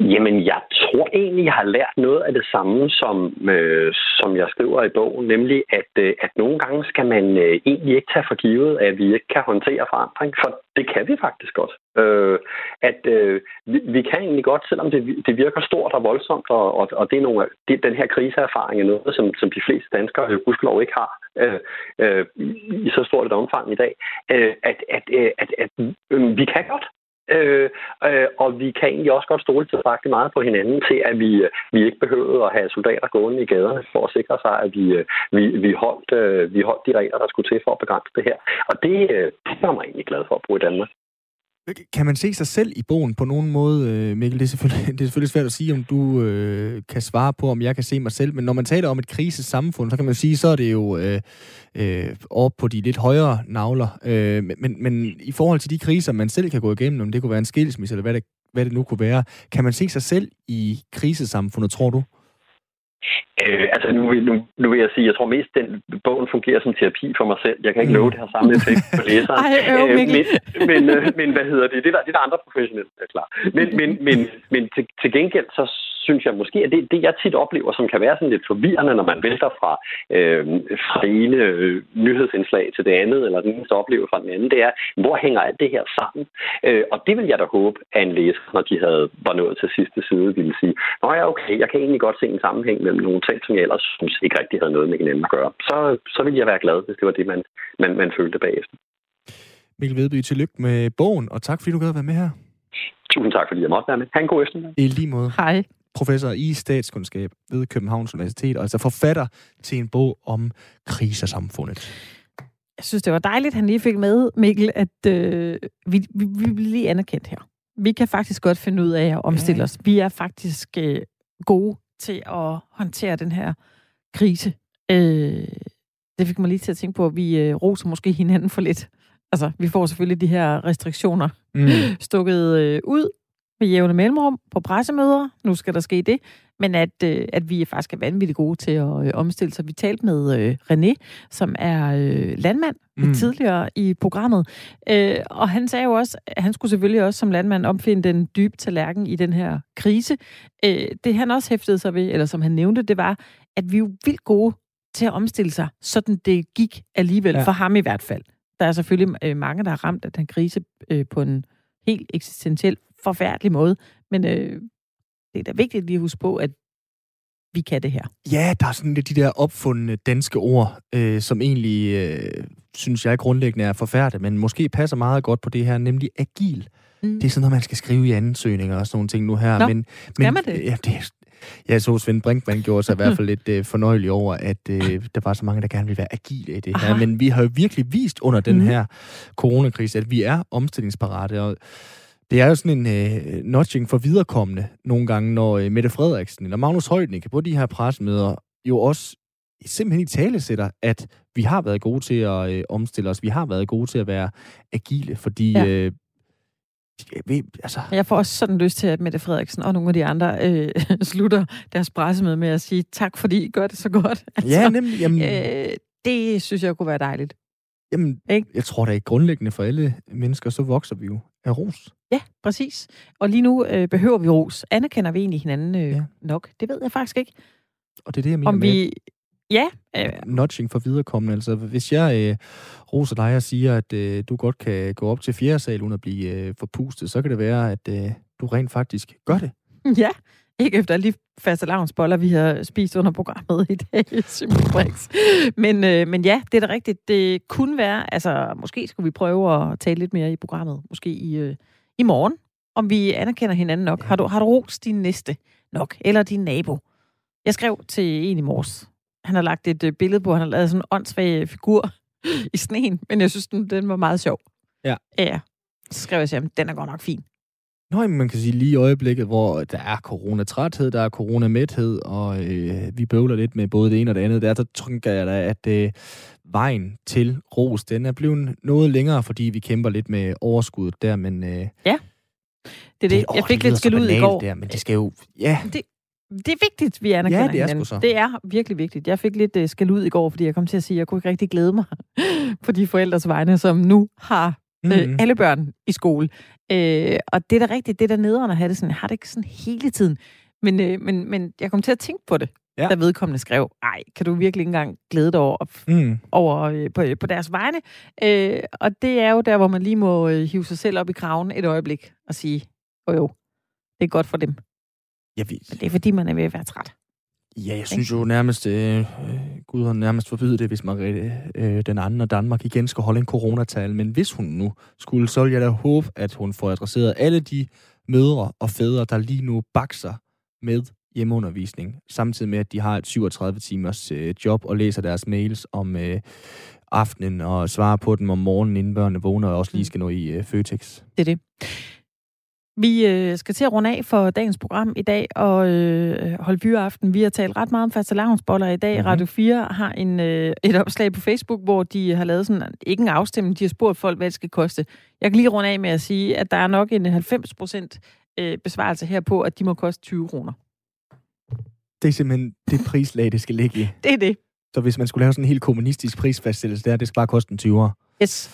Speaker 8: Jamen, jeg tror egentlig, jeg har lært noget af det samme, som, øh, som jeg skriver i bogen, nemlig at, øh, at nogle gange skal man øh, egentlig ikke tage for givet, at vi ikke kan håndtere forandring, for det kan vi faktisk godt. Øh, at øh, vi, vi kan egentlig godt, selvom det, det virker stort og voldsomt, og, og, og det er nogle, det, den her kriseerfaring er noget, som, som de fleste danskere jo gudskelov ikke har øh, øh, i så stort et omfang i dag, øh, at, at, at, at, at øh, vi kan godt. Øh, øh, og vi kan egentlig også godt stole tilbage meget på hinanden til, at vi, øh, vi ikke behøvede at have soldater gående i gaderne for at sikre sig, at vi, øh, vi, vi, holdt, øh, vi holdt de regler, der skulle til for at begrænse det her. Og det, øh, det er mig egentlig glad for at bruge i Danmark.
Speaker 1: Kan man se sig selv i bogen på nogen måde, øh, Mikkel? Det er selvfølgelig, [laughs] det er selvfølgelig svært at sige, om du øh, kan svare på, om jeg kan se mig selv, men når man taler om et krisesamfund, så kan man sige, så er det jo øh, øh, op på de lidt højere navler. Øh, men, men i forhold til de kriser, man selv kan gå igennem, om det kunne være en skilsmisse, eller hvad det, hvad det nu kunne være, kan man se sig selv i krisesamfundet, tror du?
Speaker 8: Øh, altså nu, nu, nu vil jeg sige, jeg tror mest, den bogen fungerer som terapi for mig selv. Jeg kan ikke love, det har samme effekt på læseren. [laughs]
Speaker 2: Ej, øh,
Speaker 8: men, men, øh, men hvad hedder det? Det er der, det er der andre professionelle, er klar. Men, men, men, men til, til gengæld, så synes jeg måske, at det, det jeg tit oplever, som kan være sådan lidt forvirrende, når man vælter fra, øh, fra ene øh, nyhedsindslag til det andet, eller den eneste oplever fra den anden, det er, hvor hænger alt det her sammen? Øh, og det vil jeg da håbe, at en læser, når de havde, var nået til sidste side, ville sige, nå ja, okay, jeg kan egentlig godt se en sammenhæng mellem nogle ting, som jeg ellers synes ikke rigtig havde noget med hinanden at gøre. Så, så ville jeg være glad, hvis det var det, man, man, man følte bagefter.
Speaker 1: Mikkel Vedby, tillykke med bogen, og tak fordi du gad at være med her.
Speaker 8: Tusind tak, fordi jeg måtte være med. Ha' en god eftermiddag.
Speaker 1: I lige måde.
Speaker 2: Hej
Speaker 1: professor i statskundskab ved Københavns Universitet, og altså forfatter til en bog om krisersamfundet.
Speaker 2: Jeg synes, det var dejligt, at han lige fik med, Mikkel, at øh, vi, vi, vi bliver lige anerkendt her. Vi kan faktisk godt finde ud af at omstille ja. os. Vi er faktisk øh, gode til at håndtere den her krise. Øh, det fik mig lige til at tænke på, at vi øh, roser måske hinanden for lidt. Altså, vi får selvfølgelig de her restriktioner mm. [laughs] stukket øh, ud med jævne mellemrum på pressemøder. Nu skal der ske det. men at, øh, at vi faktisk er vanvittigt gode til at øh, omstille sig. Vi talte med øh, René, som er øh, landmand mm. tidligere i programmet, øh, og han sagde jo også, at han skulle selvfølgelig også som landmand opfinde den dybe tallerken i den her krise. Øh, det han også hæftede sig ved, eller som han nævnte, det var, at vi er jo vildt gode til at omstille sig, sådan det gik alligevel, ja. for ham i hvert fald. Der er selvfølgelig øh, mange, der har ramt af den krise øh, på en helt eksistentiel, forfærdelig måde, men øh, det er da vigtigt lige at huske på, at vi kan det her.
Speaker 1: Ja, der er sådan lidt de der opfundne danske ord, øh, som egentlig, øh, synes jeg grundlæggende er forfærdelige, men måske passer meget godt på det her, nemlig agil. Mm. Det er sådan noget, man skal skrive i ansøgninger og sådan nogle ting nu her.
Speaker 2: Nå, men, skal men, man det?
Speaker 1: Ja, det, jeg så Svend Brinkmann gjorde sig i hvert fald [laughs] lidt øh, fornøjelig over, at øh, der var så mange, der gerne ville være agile i det her. Aha. Men vi har jo virkelig vist under den mm. her coronakrise, at vi er omstillingsparate, og det er jo sådan en øh, notching for viderekommende nogle gange, når øh, Mette Frederiksen eller Magnus Højtnik på de her pressemøder jo også simpelthen i tale sætter, at vi har været gode til at øh, omstille os. Vi har været gode til at være agile, fordi ja. øh,
Speaker 2: jeg, altså... jeg får også sådan lyst til, at Mette Frederiksen og nogle af de andre øh, [laughs] slutter deres pressemøde med at sige tak, fordi I gør det så godt. [laughs]
Speaker 1: Altså, ja, nemlig. Jamen...
Speaker 2: Øh, det synes jeg kunne være dejligt.
Speaker 1: Jamen, ikke? jeg tror da ikke grundlæggende for alle mennesker, så vokser vi jo af ros.
Speaker 2: Ja, præcis. Og lige nu øh, behøver vi ros. Anerkender vi egentlig hinanden øh, ja. nok? Det ved jeg faktisk ikke.
Speaker 1: Og det er det, jeg mener
Speaker 2: Om vi... Ja.
Speaker 1: Øh... Notching for viderekommende. Altså, hvis jeg øh, roser dig og siger, at øh, du godt kan gå op til fjerde sal uden at blive øh, forpustet, så kan det være, at øh, du rent faktisk gør det. [laughs]
Speaker 2: Ja, ikke efter de faste lavnsboller, vi har spist under programmet i dag, [laughs] men, øh, men ja, det er da rigtigt. Det kunne være, altså måske skulle vi prøve at tale lidt mere i programmet, måske i, øh, i morgen, om vi anerkender hinanden nok. Ja. Har du, har du rost din næste nok, eller din nabo? Jeg skrev til en i morges. Han har lagt et øh, billede på, han har lavet sådan en åndssvag figur [laughs] i sneen, men jeg synes, den, den var meget sjov.
Speaker 1: Ja.
Speaker 2: Ja. Så skrev jeg til ham, den er godt nok fin.
Speaker 1: Nå, man kan sige lige i øjeblikket, hvor der er coronatræthed, der er coronamæthed, og øh, vi bøvler lidt med både det ene og det andet, der, så tænker jeg da, at øh, vejen til ros, den er blevet noget længere, fordi vi kæmper lidt med overskuddet der, men... Øh,
Speaker 2: ja, det er det. det jeg fik det lidt skæld ud i går.
Speaker 1: Der, men det skal jo... Ja.
Speaker 2: Det, det er vigtigt, vi anerkender
Speaker 1: ja, det er hinanden. Så.
Speaker 2: Det er virkelig vigtigt. Jeg fik lidt uh, skæld ud i går, fordi jeg kom til at sige, at jeg kunne ikke rigtig glæde mig [laughs] på de forældres vegne, som nu har mm. øh, alle børn i skole. Øh, og det er da rigtigt, det er da nederen at have det sådan. Jeg har det ikke sådan hele tiden. Men, øh, men, men jeg kom til at tænke på det, ja. da vedkommende skrev, ej, kan du virkelig ikke engang glæde dig over, mm. over øh, på, på deres vegne? Øh, og det er jo der, hvor man lige må øh, hive sig selv op i kraven et øjeblik og sige, åh jo, det er godt for dem.
Speaker 1: Jeg ved.
Speaker 2: Men det er fordi, man er ved at være træt.
Speaker 1: Ja, jeg synes jo nærmest, øh, Gud har nærmest forbydet det, hvis Margrethe øh, den anden og Danmark igen skal holde en coronatal. Men hvis hun nu skulle, så vil jeg da håbe, at hun får adresseret alle de mødre og fædre, der lige nu bakser med hjemmeundervisning, samtidig med, at de har et 37 timers øh, job og læser deres mails om øh, aftenen og svarer på dem om morgenen, inden børnene vågner, og også lige mm. skal nå i øh, Føtex.
Speaker 2: Det er det. Vi øh, skal til at runde af for dagens program i dag og øh, holde fyreaften. Vi har talt ret meget om faste i dag. Mm-hmm. Radio 4 har en, øh, et opslag på Facebook, hvor de har lavet sådan, ikke en afstemning, de har spurgt folk, hvad det skal koste. Jeg kan lige runde af med at sige, at der er nok en 90 procent øh, besvarelse her på, at de må koste 20 kroner.
Speaker 1: Det er simpelthen det prislag, det skal ligge i.
Speaker 2: Det er det.
Speaker 1: Så hvis man skulle lave sådan en helt kommunistisk prisfastsættelse der, det skal bare koste en 20'er.
Speaker 2: Yes.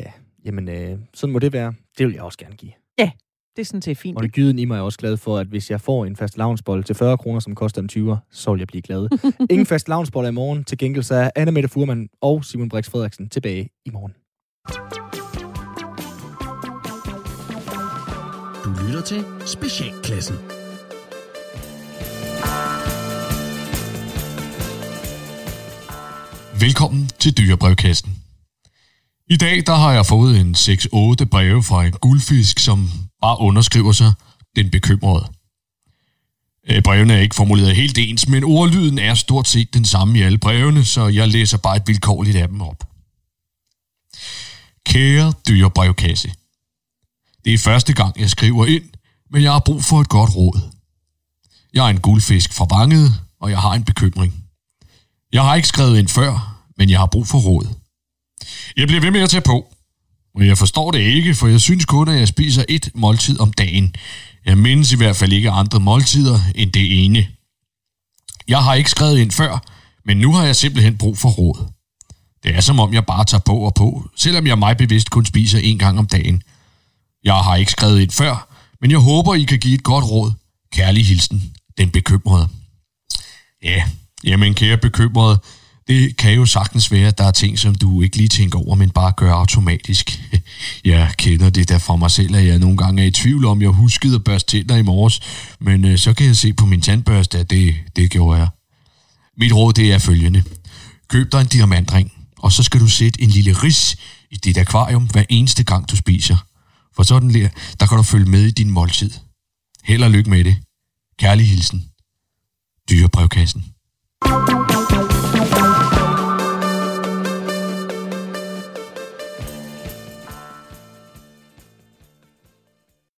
Speaker 1: Ja, jamen øh, sådan må det være. Det vil jeg også gerne give.
Speaker 2: Ja, det er sådan set fint.
Speaker 1: Og det gyden i mig er også glad for, at hvis jeg får en fast lavnsbold til 40 kroner, som koster en 20'er, så vil jeg blive glad. [laughs] Ingen fast lavnsbold i morgen. Til gengæld så er Anna Mette Furman og Simon Brix Frederiksen tilbage i morgen.
Speaker 9: Du lytter til Specialklassen. Velkommen til Dyrebrevkassen. I dag der har jeg fået en 6-8 breve fra en guldfisk, som bare underskriver sig den bekymrede. Øh, brevene er ikke formuleret helt ens, men ordlyden er stort set den samme i alle brevene, så jeg læser bare et vilkårligt af dem op. Kære dyrebrevkasse. Det er første gang, jeg skriver ind, men jeg har brug for et godt råd. Jeg er en guldfisk fra Vanget, og jeg har en bekymring. Jeg har ikke skrevet ind før, men jeg har brug for råd. Jeg bliver ved med at tage på. Og jeg forstår det ikke, for jeg synes kun, at jeg spiser et måltid om dagen. Jeg mindes i hvert fald ikke andre måltider end det ene. Jeg har ikke skrevet ind før, men nu har jeg simpelthen brug for råd. Det er som om, jeg bare tager på og på, selvom jeg mig bevidst kun spiser en gang om dagen. Jeg har ikke skrevet ind før, men jeg håber, I kan give et godt råd. Kærlig hilsen, den bekymrede. Ja, jamen kære bekymrede, det kan jo sagtens være, at der er ting, som du ikke lige tænker over, men bare gør automatisk. [laughs] Jeg kender det der fra mig selv, at jeg nogle gange er i tvivl om, jeg huskede at børste tænder i morges, men øh, så kan jeg se på min tandbørste, at det, det gjorde jeg. Mit råd det er følgende. Køb dig en diamantring, og så skal du sætte en lille ris i dit akvarium hver eneste gang, du spiser. For sådan der, der kan du følge med i din måltid. Held og lykke med det. Kærlig hilsen. Dyrebrevkassen. Música